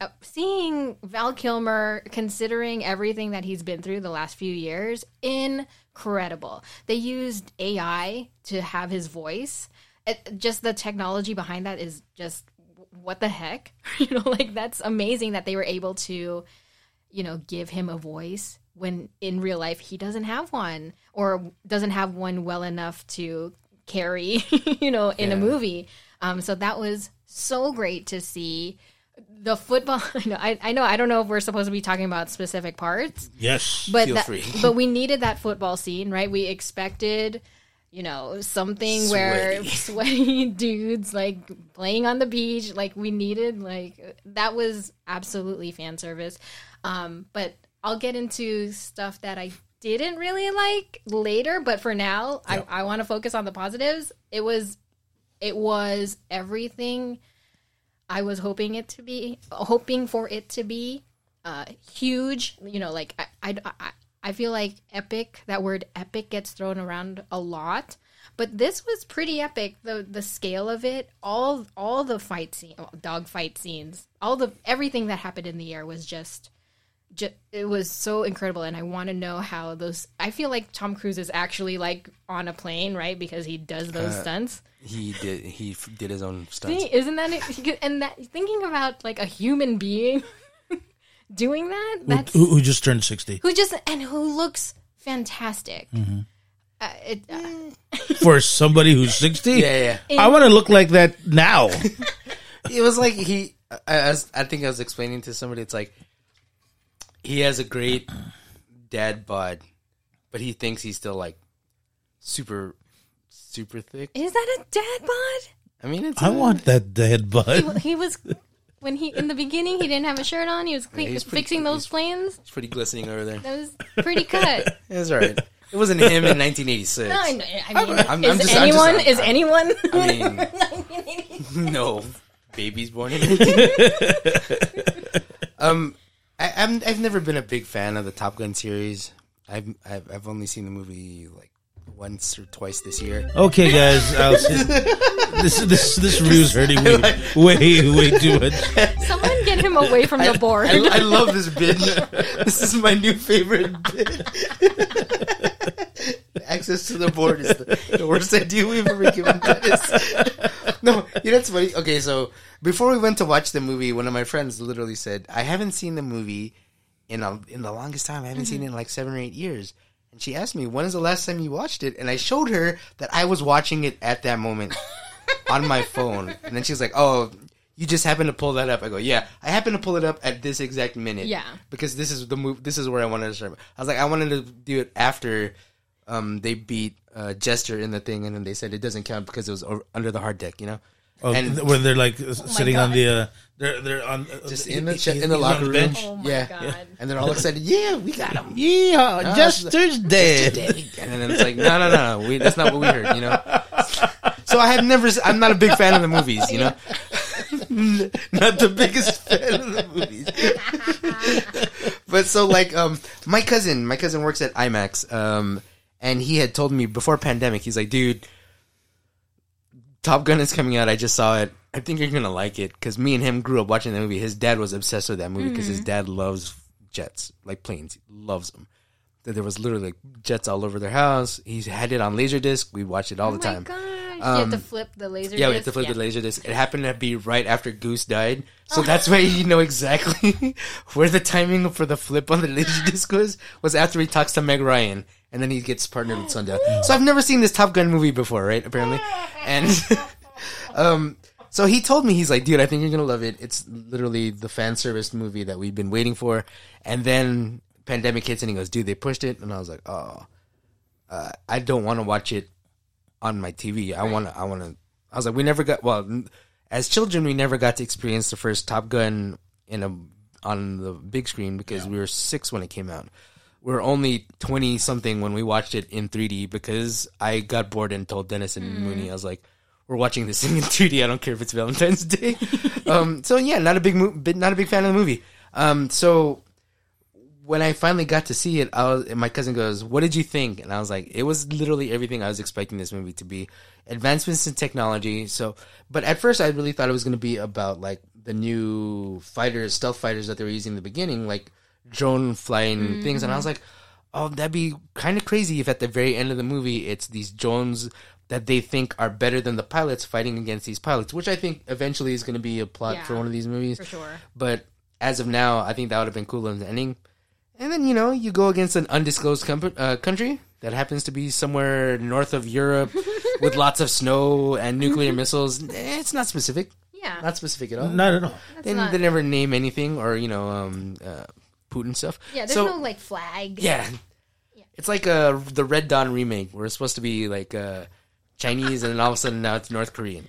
uh, Seeing Val Kilmer, considering everything that he's been through the last few years, incredible. They used AI to have his voice. It, just the technology behind that is just what the heck, you know. Like that's amazing that they were able to, you know, give him a voice when in real life he doesn't have one or doesn't have one well enough to carry, you know, in a movie. Um, so that was so great to see the football. I know, I, I know, I don't know if we're supposed to be talking about specific parts, Yes, but Feel that, free. but we needed that football scene, right? We expected, you know, something where Sweaty. sweaty dudes like playing on the beach. Like we needed, like that was absolutely fan service. Um, but I'll get into stuff that I didn't really like later. But for now, I, I want to focus on the positives. It was, it was everything I was hoping it to be, hoping for it to be uh, huge. You know, like I, I, I, I feel like epic. That word epic gets thrown around a lot, but this was pretty epic. the The scale of it, all all the fight scene, dog fight scenes, all the everything that happened in the air was just. Ju- it was so incredible, and I want to know how those. I feel like Tom Cruise is actually like on a plane, right? Because he does those stunts. He did. He f- did his own stunts. See, isn't that it? And that thinking about like a human being doing that, that's who, who just turned sixty who just and who looks fantastic. Uh, it, uh, for somebody who's sixty. Yeah, yeah. I want to look like that now. It was like he. I, I, was, I think I was explaining to somebody. It's like he has a great dad bod, but he thinks he's still like super, super thick. is that a dad bod? I mean, it's. I want that dead bud. He was when he in the beginning he didn't have a shirt on. He was clean, he's pretty- fixing those planes. It's pretty glistening over there. That was pretty cut. It's all right. It wasn't him in 1986. No, I, I mean, I'm- I'm is just- I'm anyone just- is anyone? I mean, no babies born in. um, I, I'm I've never been a big fan of the Top Gun series. I've I've, I've only seen the movie like once or twice this year. Okay, guys, I'll see. this this this review's hurting me way way too much. Someone get him away from the board. I, I love this bit. this is my new favorite bit. Access to the board is the, the worst idea we've ever given Dennis. no, you know it's funny. Okay, so before we went to watch the movie, one of my friends literally said, "I haven't seen the movie in a, in the longest time. I haven't seen it in like seven or eight years." And she asked me, "When is the last time you watched it?" And I showed her that I was watching it at that moment on my phone. And then she was like, "Oh." You just happen to pull that up. I go, yeah. I happen to pull it up at this exact minute. Yeah. because this is the move. This is where I wanted to start. I was like, I wanted to do it after um, they beat uh, Jester in the thing, and then they said it doesn't count because it was o- under the hard deck. You know, Oh, and when they're like sitting on the uh, they're they're on uh, just in the he- in the locker room. bench. Oh my yeah, God. and they're all excited. Yeah, we got him. Yeah, No, Jester's dead. And then it's like, no, no, no, no. We, that's not what we heard. You know. So I have never. I'm not a big fan of the movies. You know, not the biggest fan of the movies. but so like, um, my cousin, my cousin works at IMAX, um, and he had told me before pandemic, he's like, dude, Top Gun is coming out. I just saw it. I think you're gonna like it because me and him grew up watching that movie. His dad was obsessed with that movie because his dad loves jets, like planes, he loves them. There was literally like jets all over their house. He had it on Laserdisc. We watched it all Oh the time. Gosh! you have to flip the laser. Disc. Yeah, we have to flip Yeah. the laser disc. It happened to be right after Goose died, so that's why you know exactly where the timing for the flip on the laser disc was. Was after he talks to Meg Ryan, and then he gets partnered with Sundown. So I've never seen this Top Gun movie before, right? Apparently, and um, so he told me he's like, dude, I think you're gonna love it. It's literally the fan service movie that we've been waiting for. And then pandemic hits, and he goes, dude, they pushed it, and I was like, oh, uh, I don't want to watch it on my TV. I want to. I want to. I was like, we never got. Well, as children, we never got to experience the first Top Gun in a on the big screen because we were six when it came out. We were only twenty something when we watched it in 3D because I got bored and told Dennis and Mooney, I was like, "We're watching this thing in 3D. I don't care if it's Valentine's Day." um, so yeah, not a big, mo- not a big fan of the movie. Um, so when I finally got to see it, I was, my cousin goes, "What did you think?" And I was like, "It was literally everything I was expecting this movie to be. Advancements in technology." So, but at first, I really thought it was going to be about like the new fighters, stealth fighters that they were using in the beginning, like drone flying things. And I was mm-hmm. like, "Oh, that'd be kind of crazy if at the very end of the movie, it's these drones." That they think are better than the pilots fighting against these pilots, which I think eventually is going to be a plot Yeah, for one of these movies. for sure. But as of now, I think that would have been cool in the ending. And then you know you go against an undisclosed com- uh, country that happens to be somewhere north of Europe with lots of snow and nuclear missiles. It's not specific, Yeah, not specific at all. Not at all. they, not- they never name anything or you know um, uh, Putin stuff. yeah. There's So- no like flag. yeah. It's like uh, the Red Dawn remake where it's supposed to be like uh, Chinese and then all of a sudden now it's North Korean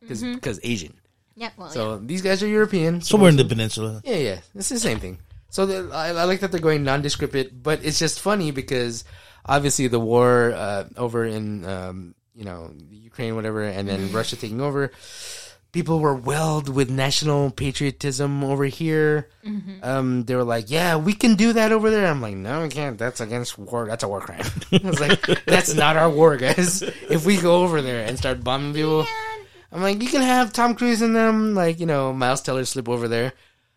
because Asian. yeah. Well, So these guys are European. Somewhere in the peninsula. Yeah, yeah, it's the same thing. So the, I, I like that they're going nondescript, but it's just funny because obviously the war uh, over in um, you know Ukraine, whatever, and then Russia taking over. People were welled with national patriotism over here. Um, they were like, "Yeah, we can do that over there." I'm like, "No, we can't. That's against war. That's a war crime." I was like, "That's not our war, guys. If we go over there and start bombing people." I'm like, you can have Tom Cruise in them, like you know, Miles Teller slip over there.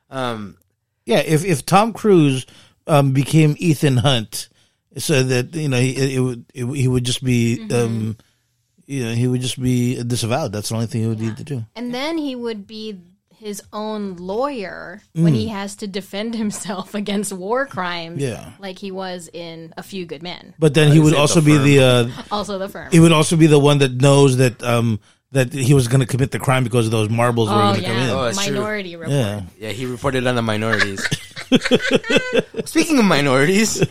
Um, Yeah, if if Tom Cruise um, became Ethan Hunt, so that you know he it, would it, he would just be um, you know he would just be disavowed. That's the only thing he would need to do. and then he would be his own lawyer when Mm. he has to defend himself against war crimes. Yeah. like he was in A Few Good Men. But then he would also the be the uh, Also, the firm. he would also be the one that knows that um, that he was going to commit the crime because of those marbles were oh going to come in. yeah, Oh, that's true. Minority Report. yeah, yeah, he reported on the minorities. Speaking of minorities,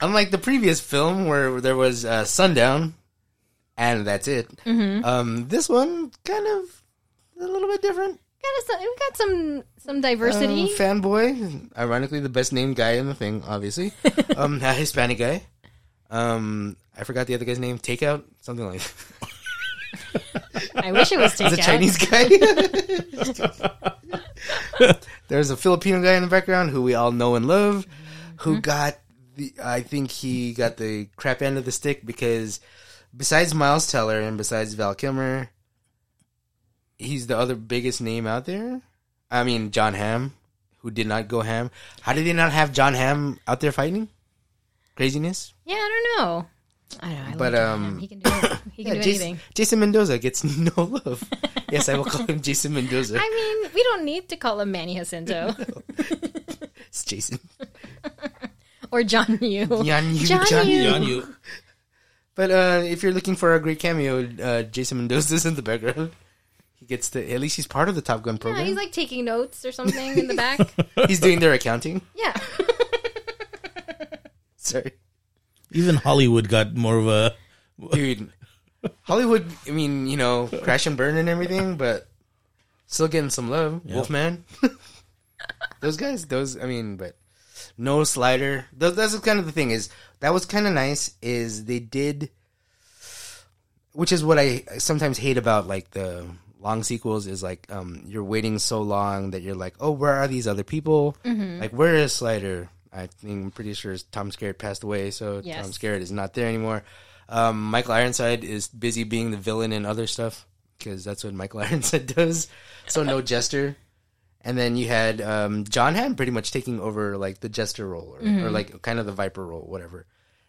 unlike the previous film where there was uh, Sundown, and that's it. Um, this one kind of a little bit different. Got us- we got some some diversity. Um, fanboy, ironically, the best named guy in the thing, obviously. um, a Hispanic guy. Um, I forgot the other guy's name. Takeout, something like. I wish it was It's a. Chinese guy. There's a Filipino guy in the background who we all know and love, who got the. I think he got the crap end of the stick because besides Miles Teller and besides Val Kilmer, he's the other biggest name out there. I mean, Jon Hamm, who did not go ham. How did they not have Jon Hamm out there fighting? Craziness. Yeah, I don't know. I don't know. I But, um. He can do it. He can Yeah, do Jason, anything. Jason Mendoza gets no love. yes, I will call him Jason Mendoza. I mean, we don't need to call him Manny Jacinto It's Jason. or John Yu. Yan Yu, John John Yu. Yu. But uh, if you're looking for a great cameo, uh, Jason Mendoza's in the background. He gets to at least he's part of the Top Gun program. Yeah, he's like taking notes or something in the back. he's doing their accounting. Yeah. Sorry, Even Hollywood got more of a dude. Hollywood. I mean, you know, crash and burn and everything, but still getting some love. Wolfman. those guys. Those. I mean, but no slider. Those, that's kind of the thing is that was kind of nice. Is they did. which is what I sometimes hate about like the long sequels is like um you're waiting so long that you're like, oh, where are these other people? Like, where is Slider? I think I'm pretty sure Tom Skerritt passed away, so Yes. Tom Skerritt is not there anymore. Um, Michael Ironside is busy being the villain in other stuff because that's what Michael Ironside does. So no Jester. And then you had um, Jon Hamm pretty much taking over like the Jester role or, or like kind of the Viper role, whatever.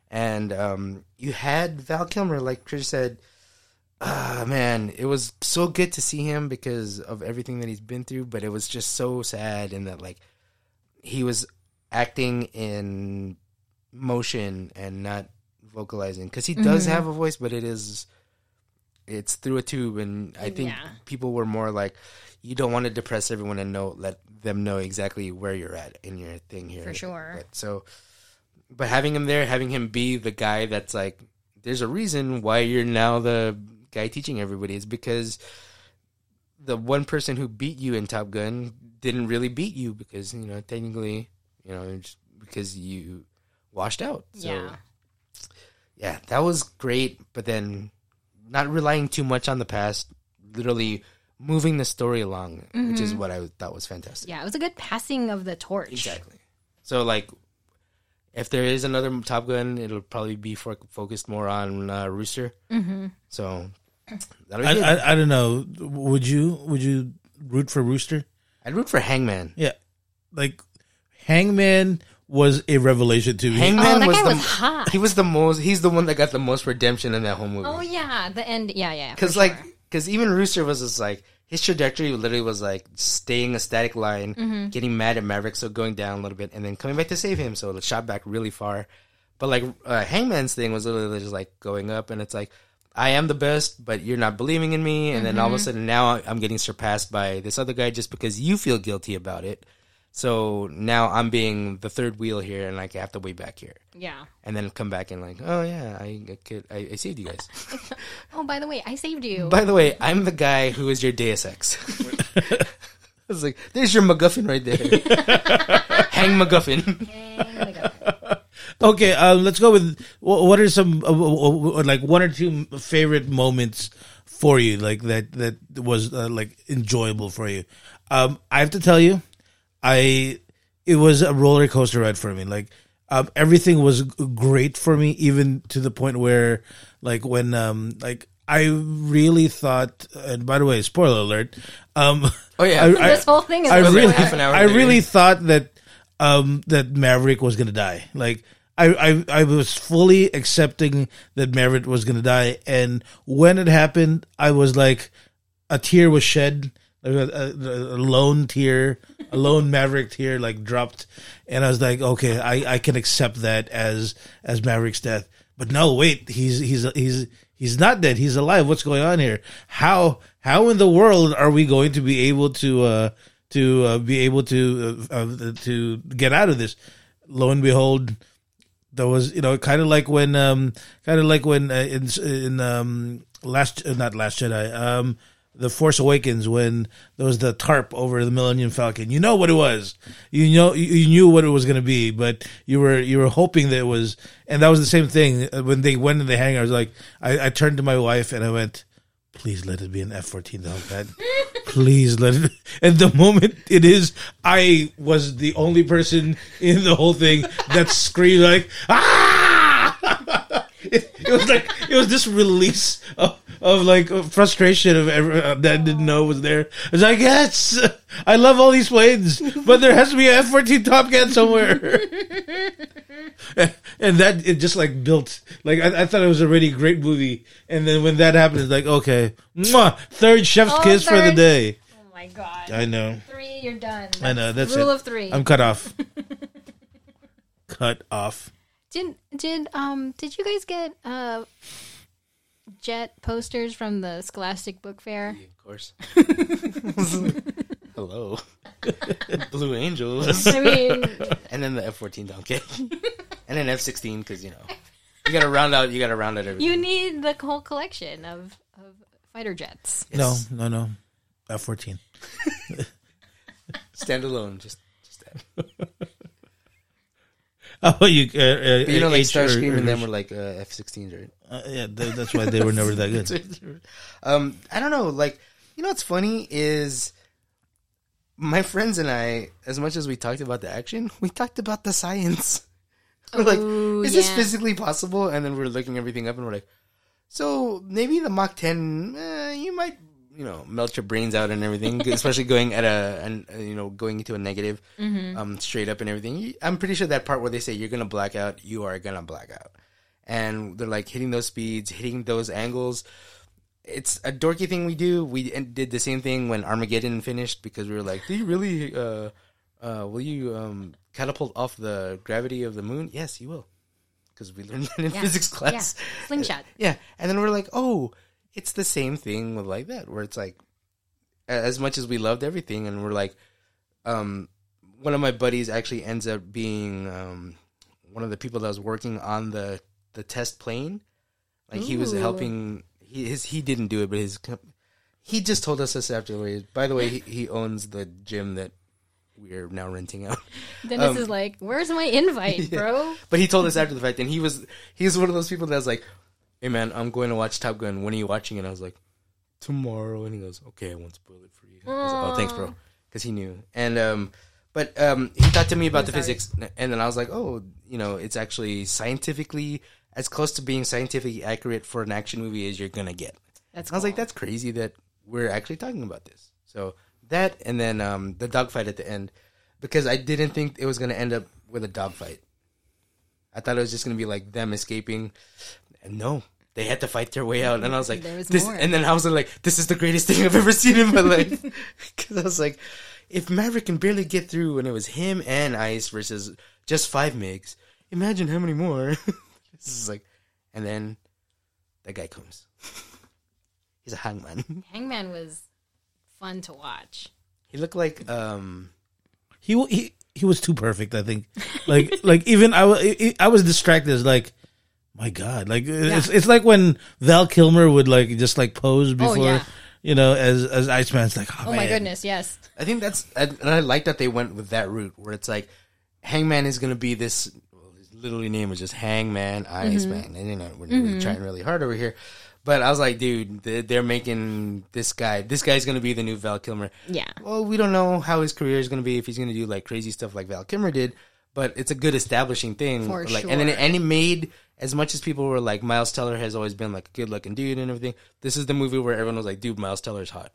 And um, you had Val Kilmer, like Chris said. Ah man, it was so good to see him because of everything that he's been through, but it was just so sad in that like he was acting in motion and not vocalizing because he does mm-hmm. have a voice, but it is it's through a tube, and I think Yeah. people were more like, you don't want to depress everyone and know let them know exactly where you're at in your thing here For sure. But so, but having him there, having him be the guy that's like, there's a reason why you're now the guy teaching everybody is because the one person who beat you in Top Gun didn't really beat you because you know technically you know just because you washed out. So, yeah. Yeah, that was great. But then not relying too much on the past, literally moving the story along, which is what I thought was fantastic. Yeah, it was a good passing of the torch. Exactly. So like, if there is another Top Gun, it'll probably be for, focused more on uh, Rooster. Mm-hmm. So that'll be I, good. I I don't know. Would you would you root for Rooster? I'd root for Hangman. Yeah, like Hangman was a revelation to me. Hangman Oh, that was guy the was hot. he was the most he's the one that got the most redemption in that whole movie. Oh yeah, the end. Yeah, yeah. Because like, sure. because even Rooster was just like his trajectory literally was like staying a static line, Mm-hmm. getting mad at Maverick, so going down a little bit, and then coming back to save him. So it shot back really far. But like uh, Hangman's thing was literally just like going up, and it's like I am the best, but you're not believing in me, and then all of a Mm-hmm. sudden now I'm getting surpassed by this other guy just because you feel guilty about it. So now I'm being the third wheel here, and like I have to wait back here, yeah. and then come back and like, oh yeah, I I, could, I, I saved you guys. Oh, by the way, I saved you. By the way, I'm the guy who is your Deus Ex. I was like, there's your MacGuffin right there. Hang MacGuffin. Okay, uh, let's go with what are some uh, w- w- like one or two favorite moments for you, like that that was uh, like enjoyable for you. Um, I have to tell you, I it was a roller coaster ride for me. Like um, everything was great for me, even to the point where like when um like I really thought. And by the way, spoiler alert. Um, Oh, yeah. I, This whole thing is I a really, spoiler. half an hour I later. really thought that um that Maverick was gonna die. Like I, I I was fully accepting that Maverick was gonna die, and when it happened, I was like, a tear was shed, like a, a, a lone tear, a lone Maverick tear, like dropped, and I was like, okay, I, I can accept that as as Maverick's death. But no, wait, he's he's he's he's not dead. He's alive. What's going on here? How how in the world are we going to be able to uh to uh, be able to uh, uh, to get out of this? Lo and behold, there was you know kind of like when um kind of like when uh, in in um last not last Jedi um the Force Awakens when there was the tarp over the Millennium Falcon. You know what it was. You know you knew what it was going to be, but you were you were hoping that it was. And that was the same thing Uh, when they went in the hangar. I was like, I, I turned to my wife and I went, "Please let it be an F fourteen Hellcat. Please let it." And the moment it is, I was the only person in the whole thing that screamed like, "Ah!" it, it was like it was this release of, of like frustration of every, uh, that I didn't know was there. I was like, yes, I love all these planes, but there has to be an F fourteen Top Gun somewhere. and that it just like built like I, I thought it was a really great movie, and then when that happened, it's like okay, mwah, third chef's Oh, kiss for the day. oh my god. I know, Three, you're done. I know. That's rule it. of 3 I'm cut off. cut off. Did did um did you guys get uh jet posters from the Scholastic Book Fair? Of course. Hello. Blue Angels. I mean, and then the F fourteen donkey. and then F sixteen because you know you gotta round out. You gotta round out everything. you need the whole collection of of fighter jets. No, Yes. no, no. F fourteen. stand alone. Just, just stand. Oh, you. Uh, uh, you know, like H or- Starscream and them were like uh, F-16s, right? uh, yeah, th- that's why they were never that good. um, I don't know. Like, you know what's funny is my friends and I, as much as we talked about the action, we talked about the science. We're like, Ooh, is this yeah. physically possible? And then we're looking everything up, and we're like, so maybe the Mach 10, eh, you might, you know, melt your brains out and everything, especially going at a, an, uh, you know, going into a negative, Mm-hmm. um, straight up and everything. I'm pretty sure that part where they say you're gonna black out, you are gonna black out, and they're like hitting those speeds, hitting those angles. It's a dorky thing we do. We did the same thing when Armageddon finished because we were like, "Do you really? Uh, uh, will you um, catapult off the gravity of the moon?" Yes, you will, because we learned that in Yeah. physics class. Yeah. Slingshot. Yeah, and then we're like, oh, it's the same thing with like that, where it's like, as much as we loved everything, and we're like, um, one of my buddies actually ends up being um, one of the people that was working on the the test plane. Like he was helping. He his he didn't do it, but his he just told us this afterwards. By the way, he, he owns the gym that we're now renting out. Dennis Um, is like, "Where's my invite, bro?" But he told us after the fact, and he was he was one of those people that was like, "Hey man, I'm going to watch Top Gun. When are you watching it?" I was like, "Tomorrow." And he goes, "Okay, I won't spoil it for you." I was like, "Oh, thanks, bro," because he knew. And um, but um, he talked to me about the sorry. physics, and then I was like, "Oh, you know, it's actually scientifically as close to being scientifically accurate for an action movie as you're gonna get." That's I was like, "That's crazy that we're actually talking about this." So that, and then um, the dogfight at the end, because I didn't think it was gonna end up with a dogfight. I thought it was just gonna be like them escaping, no, they had to fight their way out. And I was like, There was this, more. and then I was like, this is the greatest thing I've ever seen in my life. Because I was like, if Maverick can barely get through, and it was him and Ice versus just five MIGs, imagine how many more. this is like, and then that guy comes. He's a hangman. Hangman was fun to watch. He looked like um He he he was too perfect. I think. Like like even I was I was distracted. It's like. My God! Like it's it's like when Val Kilmer would like just like pose oh, before, yeah. you know, as as Iceman's like, oh, Oh my goodness, yes. I think that's and I like that they went with that route where it's like Hangman is going to be this. Well, his literally name is just Hangman mm-hmm. Iceman, and you know we're really mm-hmm. trying really hard over here. But I was like, dude, they- they're making this guy. This guy's going to be the new Val Kilmer. Yeah. Well, we don't know how his career is going to be if he's going to do like crazy stuff like Val Kilmer did. But it's a good establishing thing. For like, and then it, and it made as much as people were like Miles Teller has always been like a good looking dude and everything. This is the movie where everyone was like, dude, Miles Teller's hot.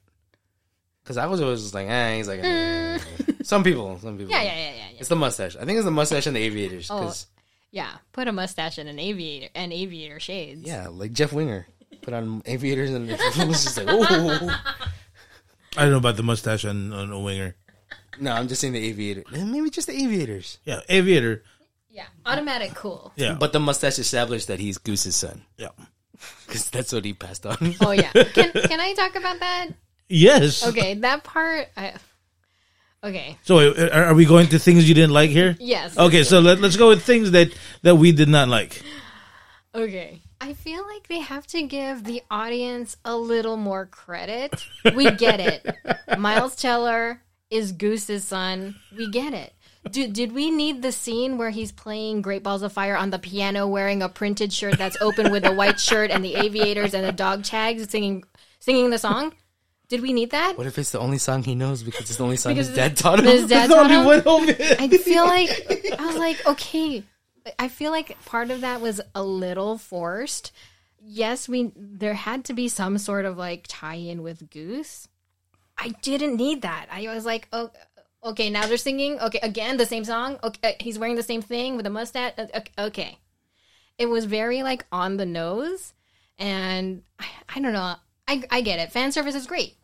Because I was always just like, eh, he's like, eh. some people, some people. Yeah, yeah, yeah, yeah, yeah. It's the mustache. I think it's the mustache and the aviators. Oh. 'cause- Yeah. Put a mustache and an aviator and aviator shades. yeah, like Jeff Winger put on aviators and it was just like, oh. I don't know about the mustache on, on a winger. No, I'm just saying the aviator. Maybe just the aviators. Yeah, aviator. Yeah. Automatic cool. Yeah, But the mustache established that he's Goose's son yeah. because that's what he passed on. Oh yeah. Can can I talk about that? Yes. Okay, that part I Okay. So wait, are, are we going to things you didn't like here? Yes. Okay, so let, let's go with things that that we did not like. Okay. I feel like they have to give the audience a little more credit. We get it. Miles Teller is Goose's son. We get it. Did, did we need the scene where he's playing Great Balls of Fire on the piano wearing a printed shirt that's open with a white shirt and the aviators and the dog tags singing singing the song? Did we need that? What if it's the only song he knows because it's the only song Because his dad taught him? His dad taught him? one home. I feel like I was like, okay. I feel like part of that was a little forced. Yes, we there had to be some sort of like tie-in with Goose. I didn't need that. I was like, oh, okay, now they're singing. Okay, again the same song. Okay, uh, he's wearing the same thing with a mustache. Uh, ok- Okay, it was very like on the nose, and I, I don't know. I I get it. Fan service is great,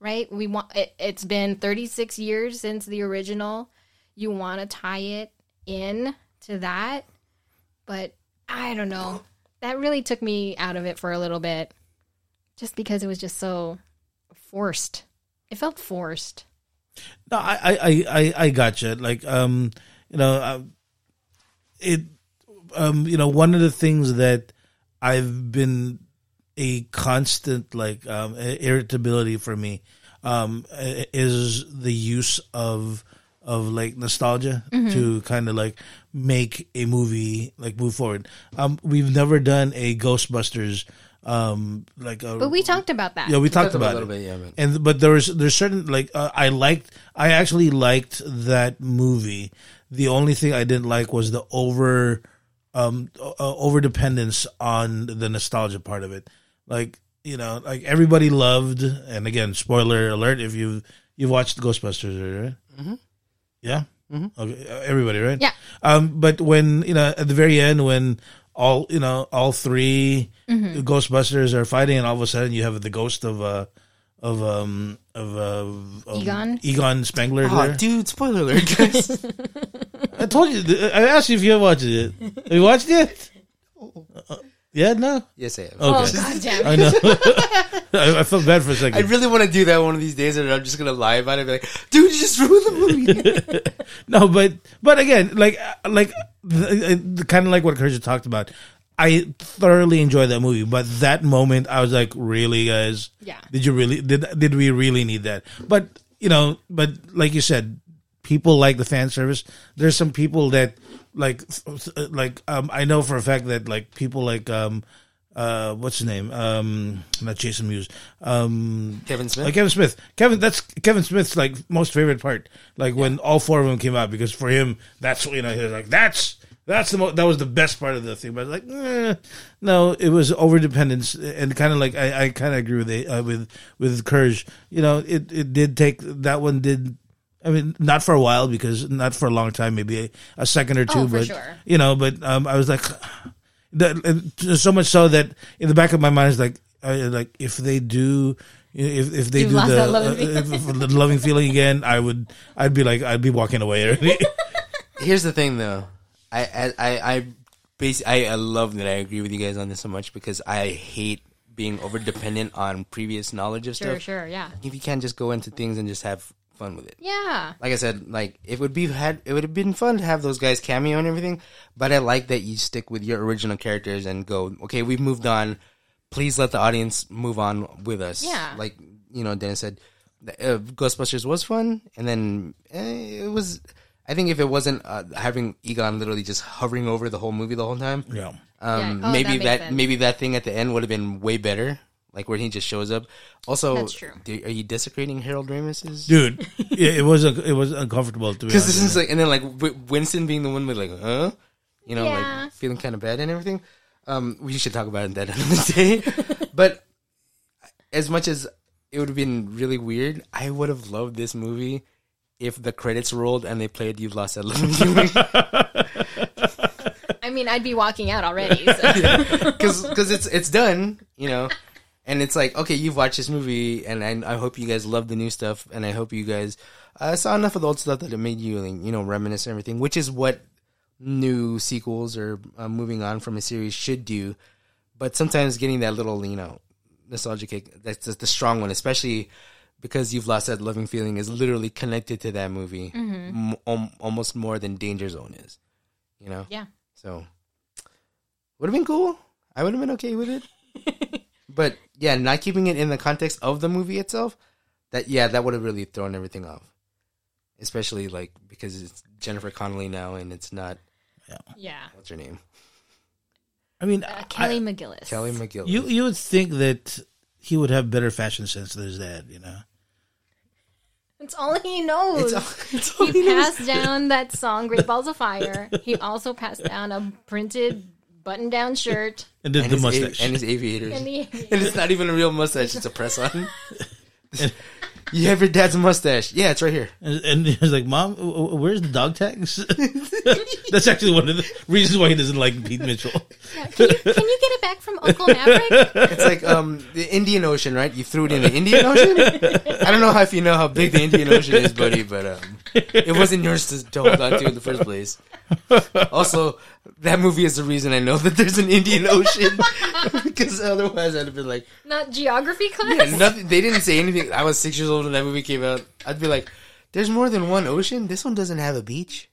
right? We want it, it's been 36 years since the original. You want to tie it in to that, but I don't know. That really took me out of it for a little bit, just because it was just so forced. It felt forced. No, I, I, I, I, I gotcha. Like, um, you know, uh, it, um, you know, one of the things that I've been a constant like um, irritability for me um, is the use of of like nostalgia to kind of like make a movie like move forward. Um, we've never done a Ghostbusters um like a But we talked about that. yeah we talked talked about about, it a little bit, yeah, man. and but there was there's certain like uh, I liked I actually liked that movie. The only thing I didn't like was the over um uh, over dependence on the nostalgia part of it. Like you know, like everybody loved, and again, spoiler alert if you you've watched Ghostbusters, right? Mm-hmm. Yeah. Okay, uh, everybody, right? Yeah. Um, but when you know at the very end, when all you know all 3 Ghostbusters are fighting, and all of a sudden you have the ghost of uh of um of uh of Egon? Egon Spengler Oh, there. dude, spoiler alert, guys. I told you. I asked you if you have watched it. Have you watched it? Uh, yeah, no. yes, I have. Oh, God damn. I know. I, I felt bad for a I second. really want to do that one of these days, and I'm just gonna lie about it. Be like, dude, you just ruined the movie. No, but but again, like like the, the, kind of like what Krisha talked about. I thoroughly enjoyed that movie, but that moment I was like, really, guys? Yeah. Did you really? Did did we really need that? But you know, but like you said, people like the fan service. There's some people that like like um I know for a fact that like people like um uh what's his name um not Jason Mewes um Kevin Smith. like Kevin Smith. Kevin, that's Kevin Smith's like most favorite part. Like when all four of them came out, because for him, that's you know he was like that's that's the mo- that was the best part of the thing. But like, eh, no, it was over dependence and kind of like I, I kind of agree with uh, with with Courage. You know, it it did take that one did. I mean, not for a while because not for a long time, maybe a, a second or two. for but sure. you know, but um, I was like, that, so much so that in the back of my mind is like, I, like if they do, if if they You've do the, loving uh, if- if the loving feeling again, I would, I'd be like, I'd be walking away. already. Here's the thing, though. I I I I, basi- I I love that I agree with you guys on this so much because I hate being over dependent on previous knowledge of Sure, stuff. sure, yeah. If you can't just go into things and just have fun with it. Yeah. Like I said, like it would be had it would have been fun to have those guys cameo and everything, but I like that you stick with your original characters and go, okay, we've moved on. Please let the audience move on with us. Yeah. Like you know, Dennis said, uh, Ghostbusters was fun, and then eh, it was. I think if it wasn't uh, having Egon literally just hovering over the whole movie the whole time, yeah. um, Yeah. Oh, maybe that that, maybe that thing at the end would have been way better. Like where he just shows up. Also, That's true. do- are you desecrating Harold Ramis's? dude, yeah, it was it was uncomfortable to be Because honest. this is like, and then like Winston being the one with like, huh, you know, Yeah. like feeling kind of bad and everything. Um, we should talk about it that another day. but as much as it would have been really weird, I would have loved this movie if the credits rolled and they played "You've Lost That Loving Feeling" I mean, I'd be walking out already. So. because it's it's done, you know. And it's like, okay, you've watched this movie, and I, I hope you guys love the new stuff, and I hope you guys uh, saw enough of the old stuff that it made you, like, you know, reminisce and everything, which is what new sequels or uh, moving on from a series should do. But sometimes getting that little, you know, nostalgia kick, that's the, the strong one, especially because you've lost that loving feeling, is literally connected to that movie m- almost more than Danger Zone is, you know? yeah. So would have been cool. I would have been okay with it. but yeah, not keeping it in the context of the movie itself, that yeah, that would have really thrown everything off. Especially like because it's Jennifer Connelly now and it's not Yeah. what's her name? I mean, Uh, I- Kelly McGillis. Kelly McGill. you you would think that he would have better fashion sense than his dad, you know. It's all he knows. It's all- it's all he he knows. passed down that song, Great Balls of Fire. He also passed down a printed button down shirt And then and the his, a- mustache. and his aviators. and And, it's not even a real mustache, it's a press on. you have your dad's mustache. Yeah, it's right here. And, and he was like, "Mom, w- w- where's the dog tags?" That's actually one of the reasons why he doesn't like Pete Mitchell. Can you, can you get it back from Uncle Maverick? It's like um the Indian Ocean, right? You threw it in the Indian Ocean. I don't know how if you know how big the Indian Ocean is, buddy, but um, it wasn't yours to, to hold on to in the first place. Also, that movie is the reason I know that there's an Indian Ocean because otherwise I'd have been like, Not geography class? yeah, nothing. They didn't say anything. I was six years old when that movie came out. I'd be like, "There's more than one ocean. This one doesn't have a beach.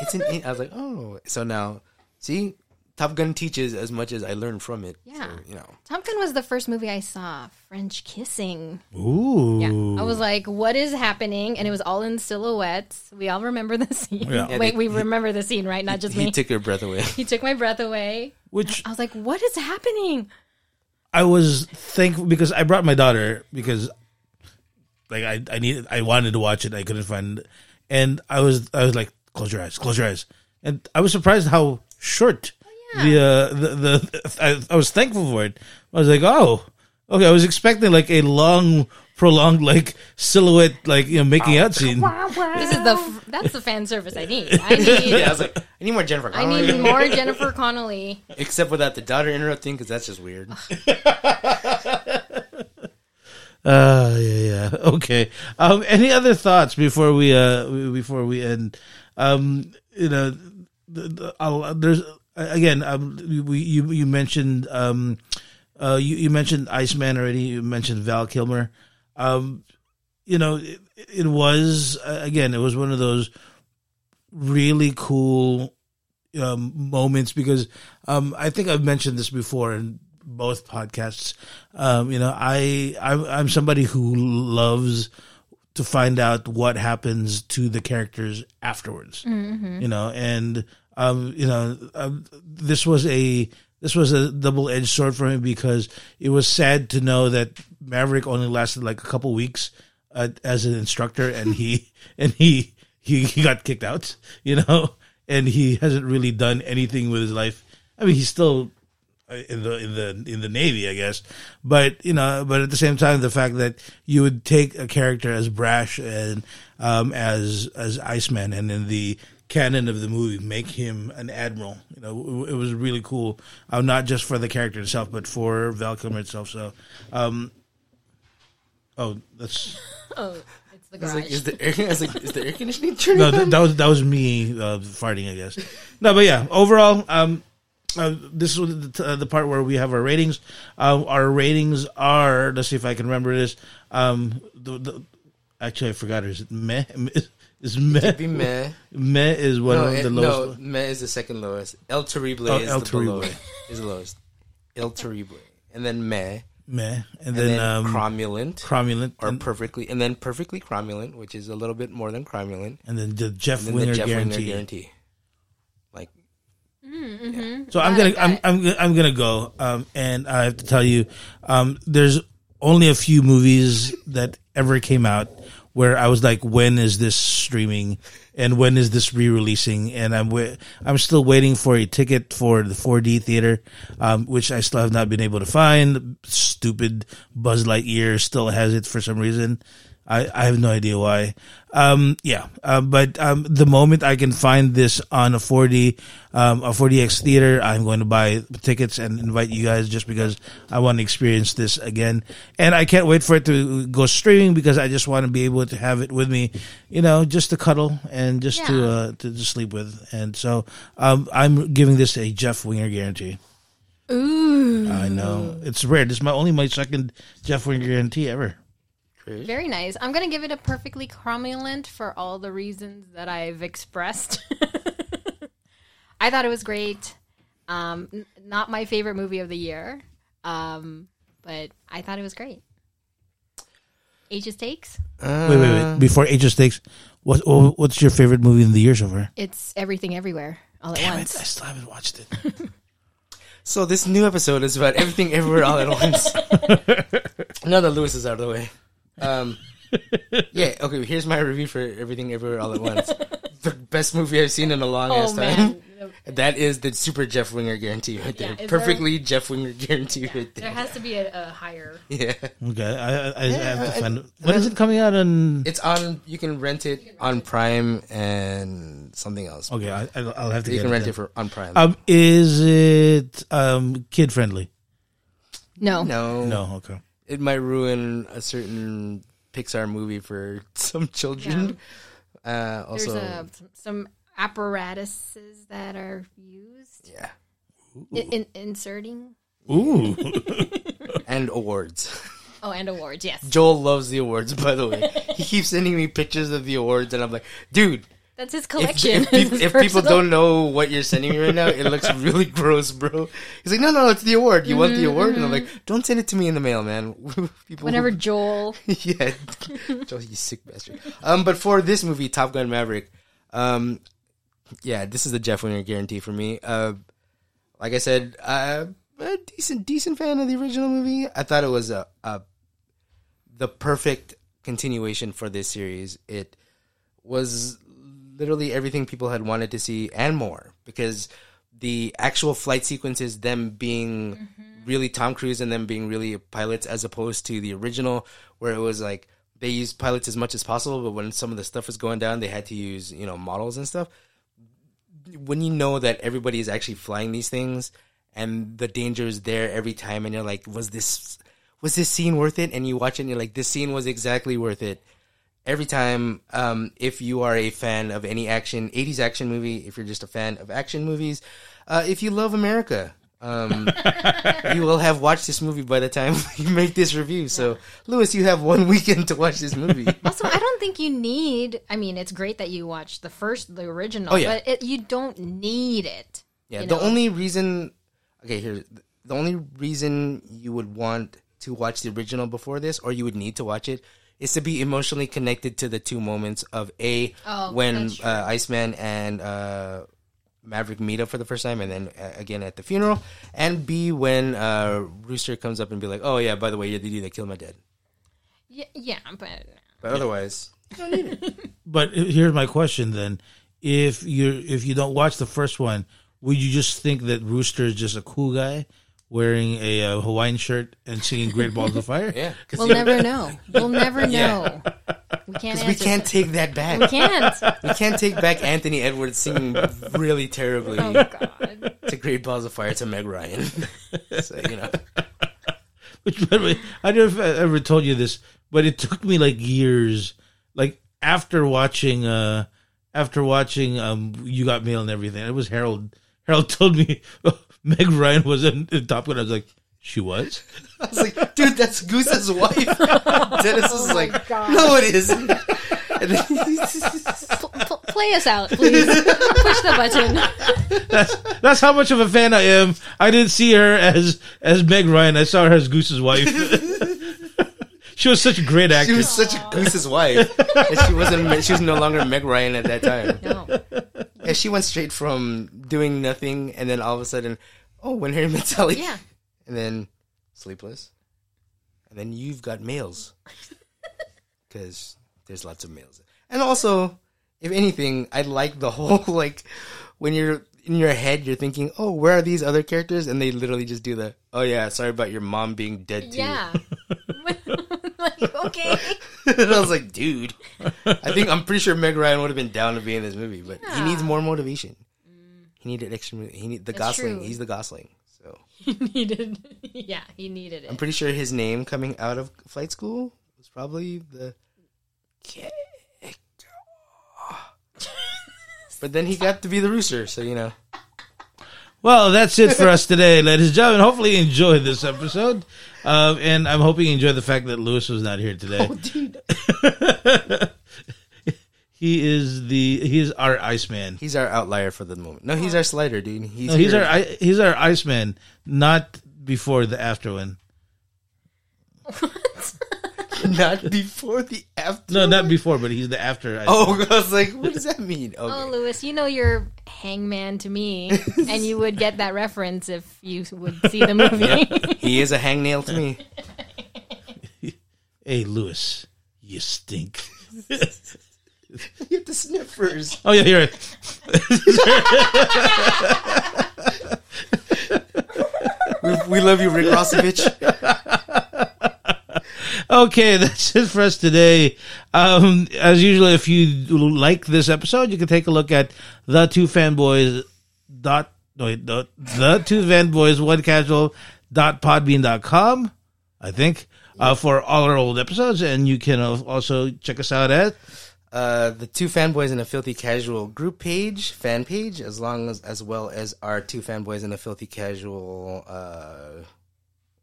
It's an." I was like, "Oh." So now, see, Top Gun teaches as much as I learned from it. Yeah. So, you know. Top Gun was the first movie I saw French kissing. Ooh. Yeah, I was like, "What is happening?" And it was all in silhouettes. We all remember the scene. Yeah. Yeah, Wait, they- we remember the scene, right? Not just He me. He took your breath away. he took my breath away. Which I was like, "What is happening?" I was thankful because I brought my daughter because like I I needed I wanted to watch it I couldn't find it and I was I was like close your eyes close your eyes and I was surprised how short the uh the, the I, I was thankful for it I was like oh okay I was expecting like a long prolonged like silhouette like you know making out scene This is the f- that's the fan service I need. I need yeah, I was like, I need more Jennifer. I Connelly. need more Jennifer Connelly. Except without the daughter interrupting, because that's just weird. Uh, yeah, yeah. Okay. Um, any other thoughts before we uh before we end? Um, you know, the, the, I'll, there's again. Um, we you you mentioned um, uh, you you mentioned Iceman already. You mentioned Val Kilmer. Um, you know, it, it was uh, again. It was one of those really cool um, moments because um, I think I've mentioned this before in both podcasts. Um, you know, I I'm, I'm somebody who loves to find out what happens to the characters afterwards. You know, and um, you know, um, this was a this was a double edged sword for me because it was sad to know that Maverick only lasted like a couple weeks uh, as an instructor, and he and he he he got kicked out. You know, and he hasn't really done anything with his life. I mean, he's still uh, in the in the in the navy, I guess. But you know, but at the same time, the fact that you would take a character as brash and um, as as Iceman, and in the canon of the movie, make him an admiral. You know, it, it was really cool. Uh, not just for the character itself, but for Val Kilmer itself. So, um, oh, that's Oh, it's the I was garage. like, is the air, I was like, is the air conditioning turning no, on? that, that was that was me uh, farting, I guess. No, but yeah, overall, um, uh, this is the, uh, the part where we have our ratings. Uh, our ratings are. Let's see if I can remember this. Um, the, the, actually, I forgot. Is it meh? Is meh? Be meh. Meh is one No, of the it- lowest. no, meh is the second lowest. El Terrible Oh, is El the Terrible. below. Is the lowest. El Terrible, and then meh, Meh, and, and then, then, um, cromulent, cromulent, or and, perfectly, and then perfectly cromulent, which is a little bit more than cromulent, and then the Jeff and then Winger the Jeff guarantee. Winger guarantee. Like, So I'm gonna I'm I'm gonna- I'm gonna go. Um, and I have to tell you, um, there's only a few movies that ever came out where I was like, when is this streaming and when is this re-releasing? And I'm I'm still waiting for a ticket for the 4D theater, um, which I still have not been able to find. Stupid Buzz Lightyear still has it for some reason. I, I have no idea why. Um, yeah, uh, but um, the moment I can find this on a 4D, um, a 4DX theater, I'm going to buy tickets and invite you guys just because I want to experience this again. And I can't wait for it to go streaming because I just want to be able to have it with me, you know, just to cuddle and just to uh, to, to sleep with. And so um, I'm giving this a Jeff Winger guarantee. Ooh, I know it's rare. This is my only my second Jeff Winger guarantee ever. Very nice. I'm gonna give it a perfectly cromulent for all the reasons that I've expressed. I thought it was great. Um, n- not my favorite movie of the year, um, but I thought it was great. Aegis Takes. Wait, wait, wait. Before Age Takes, what what's your favorite movie in the year so far? It's everything everywhere all at Damn it, I still haven't watched it. so this new episode is about everything, everywhere, all at once. now that Lewis is out of the way, um, yeah. Okay, here's my review for everything, everywhere, all at once. the best movie I've seen in a long ass Oh time. man, That is the super Jeff Winger guarantee right there. Yeah, is Perfectly Jeff Winger guarantee right there there. has to be a, a higher. Yeah. Okay, I, I, I have to I- find. it. When is it coming out? On It's on. You can rent it on Prime and something else. okay, I, I'll I'll have to You get can it. rent then. it for on Prime. Um, is it um kid friendly? No, no, No. Okay. It might ruin a certain Pixar movie for some children. Uh, there's also, a, some apparatuses that are used yeah, in, in inserting. Ooh. and awards. Oh, and awards. Yes. Joel loves the awards, by the way. he keeps sending me pictures of the awards, and I'm like, dude, That's his collection. if, His if people don't know what you're sending me right now, it looks really gross, bro. He's like, no, no, it's the award. You want the award? And I'm like, don't send it to me in the mail, man. people Whenever Joel, yeah, Joel, you sick bastard. Um, but for this movie, Top Gun Maverick, um, yeah, this is the Jeff Winger guarantee for me. Uh, like I said, uh, a decent, decent fan of the original movie. I thought it was a, a the perfect continuation for this series. It was literally everything people had wanted to see and more because the actual flight sequences, them being mm-hmm. really Tom Cruise and them being really pilots as opposed to the original where it was like they used pilots as much as possible, but when some of the stuff was going down, they had to use, you know, models and stuff. When you know that everybody is actually flying these things and the danger is there every time and you're like, was this was this scene worth it? And you watch it and you're like, this scene was exactly worth it every time um, if you are a fan of any action 80s action movie if you're just a fan of action movies uh, if you love america um, you will have watched this movie by the time you make this review so lewis you have one weekend to watch this movie also, I don't think you need. I mean, it's great that you watched the first, the original, Oh, yeah. but it, you don't need it. yeah the know? only reason okay here the only reason you would want to watch the original before this or you would need to watch it is to be emotionally connected to the two moments of a Oh, when uh, Iceman and uh, Maverick meet up for the first time, and then uh, again at the funeral, and B when uh, Rooster comes up and be like, "Oh yeah, by the way, you're the dude that killed my dad." Yeah, yeah, but But otherwise, But here's my question then: If you if you don't watch the first one, would you just think that Rooster is just a cool guy wearing a uh, Hawaiian shirt and singing "Great Balls of Fire"? yeah, we'll never know. We'll never know. We can't. we can't that. take that back. We can't. We can't take back Anthony Edwards singing really terribly Oh God. to Great Balls of Fire to Meg Ryan. so you know, Which, by the way, I don't know if I ever told you this, but it took me like years, like after watching, uh after watching, um, You Got Mail and everything. It was Harold. Harold told me Meg Ryan was in, in Top Gun. I was like, she was. I was like, "Dude, that's Goose's wife." Oh Dennis was Oh like, "No, it isn't." And then Pl- pl- play us out, please. Push the button. That's that's how much of a fan I am. I didn't see her as as Meg Ryan. I saw her as Goose's wife. she was such a great She actress. was such a Goose's wife. And she wasn't. She was no longer Meg Ryan at that time. No. Yeah, she went straight from doing nothing, and then all of a sudden, oh, when Harry met Sally, Yeah. and then Sleepless, and then you've got males, because there's lots of males, and also, if anything, I like the whole like when you're in your head, you're thinking, oh, where are these other characters, and they literally just do the, oh yeah, sorry about your mom being dead too. Yeah. like, okay. and I was like, dude, I think I'm pretty sure Meg Ryan would have been down to be in this movie, but he needs more motivation. He needed extra. He need the That's Gosling. true. He's the Gosling. So He needed. Yeah, he needed it. I'm pretty sure his name coming out of flight school was probably the. But then he got to be the rooster, so you know. Well, that's it for us today, ladies and gentlemen. Hopefully, you enjoyed this episode, uh, and I'm hoping you enjoyed the fact that Lewis was not here today. Oh, dude. he is the he is our Iceman. He's our outlier for the moment. No, he's our slider, dude. He's No, he's here. our I- he's our Iceman, not before the after one. not before the after. No, not before, but he's the after. Iceman. Oh, I was like, what does that mean? Oh, Okay. Lewis, you know you're hangman to me, and you would get that reference if you would see the movie. he is a hangnail to me. hey, Lewis, you stink. You have to sniff first. Oh yeah, here. We, we love you, Rick Rossovich. Okay, that's it for us today. Um, as usual, if you like this episode, you can take a look at the two fanboys dot no, the, the two fanboys one casual dot podbean dot com. I think uh, for all our old episodes, and you can also check us out at Uh, the two fanboys in a filthy casual group page, fan page, as long as as well as our two fanboys in a filthy casual uh,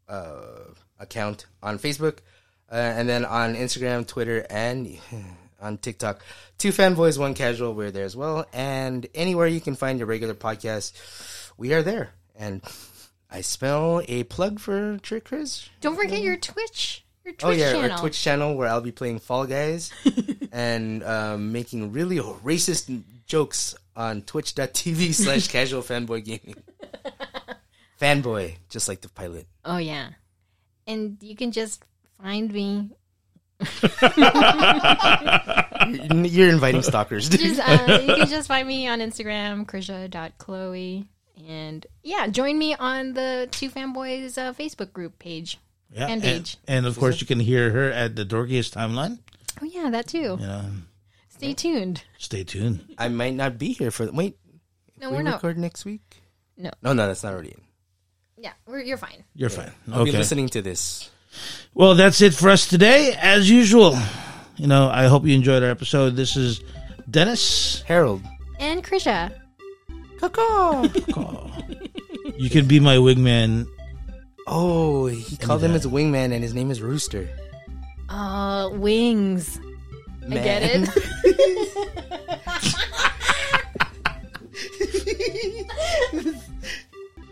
uh, account on Facebook, uh, and then on Instagram, Twitter, and on TikTok. Two fanboys, one casual. We're there as well. And anywhere you can find your regular podcast, we are there. And I smell a plug for Trick Chris. Don't forget your Twitch. Your Twitch Oh yeah, channel. our Twitch channel where I'll be playing Fall Guys and um, making really racist jokes on twitch.tv slash casual fanboy gaming. Fanboy, just like the pilot. Oh yeah, and you can just find me. You're inviting stalkers, dude. Just uh, you can just find me on Instagram, Krisha.chloe. And yeah, join me on the Two Fanboys uh, Facebook group page. Yeah, And and, and of course you can hear her at the dorkiest timeline. Oh yeah, that too. You know, Stay tuned. stay tuned. I might not be here for. Wait, No, we we're not. record next week? No. No, no, that's not already in. Yeah, we're, you're fine. You're fine. I'll be Okay. listening to this. Well, that's it for us today. As usual, you know, I hope you enjoyed our episode. This is Dennis, Harold, and Krisha. You can be my wingman. Oh, he called him his wingman, and his name is Rooster. Uh, wings. Man. I get it.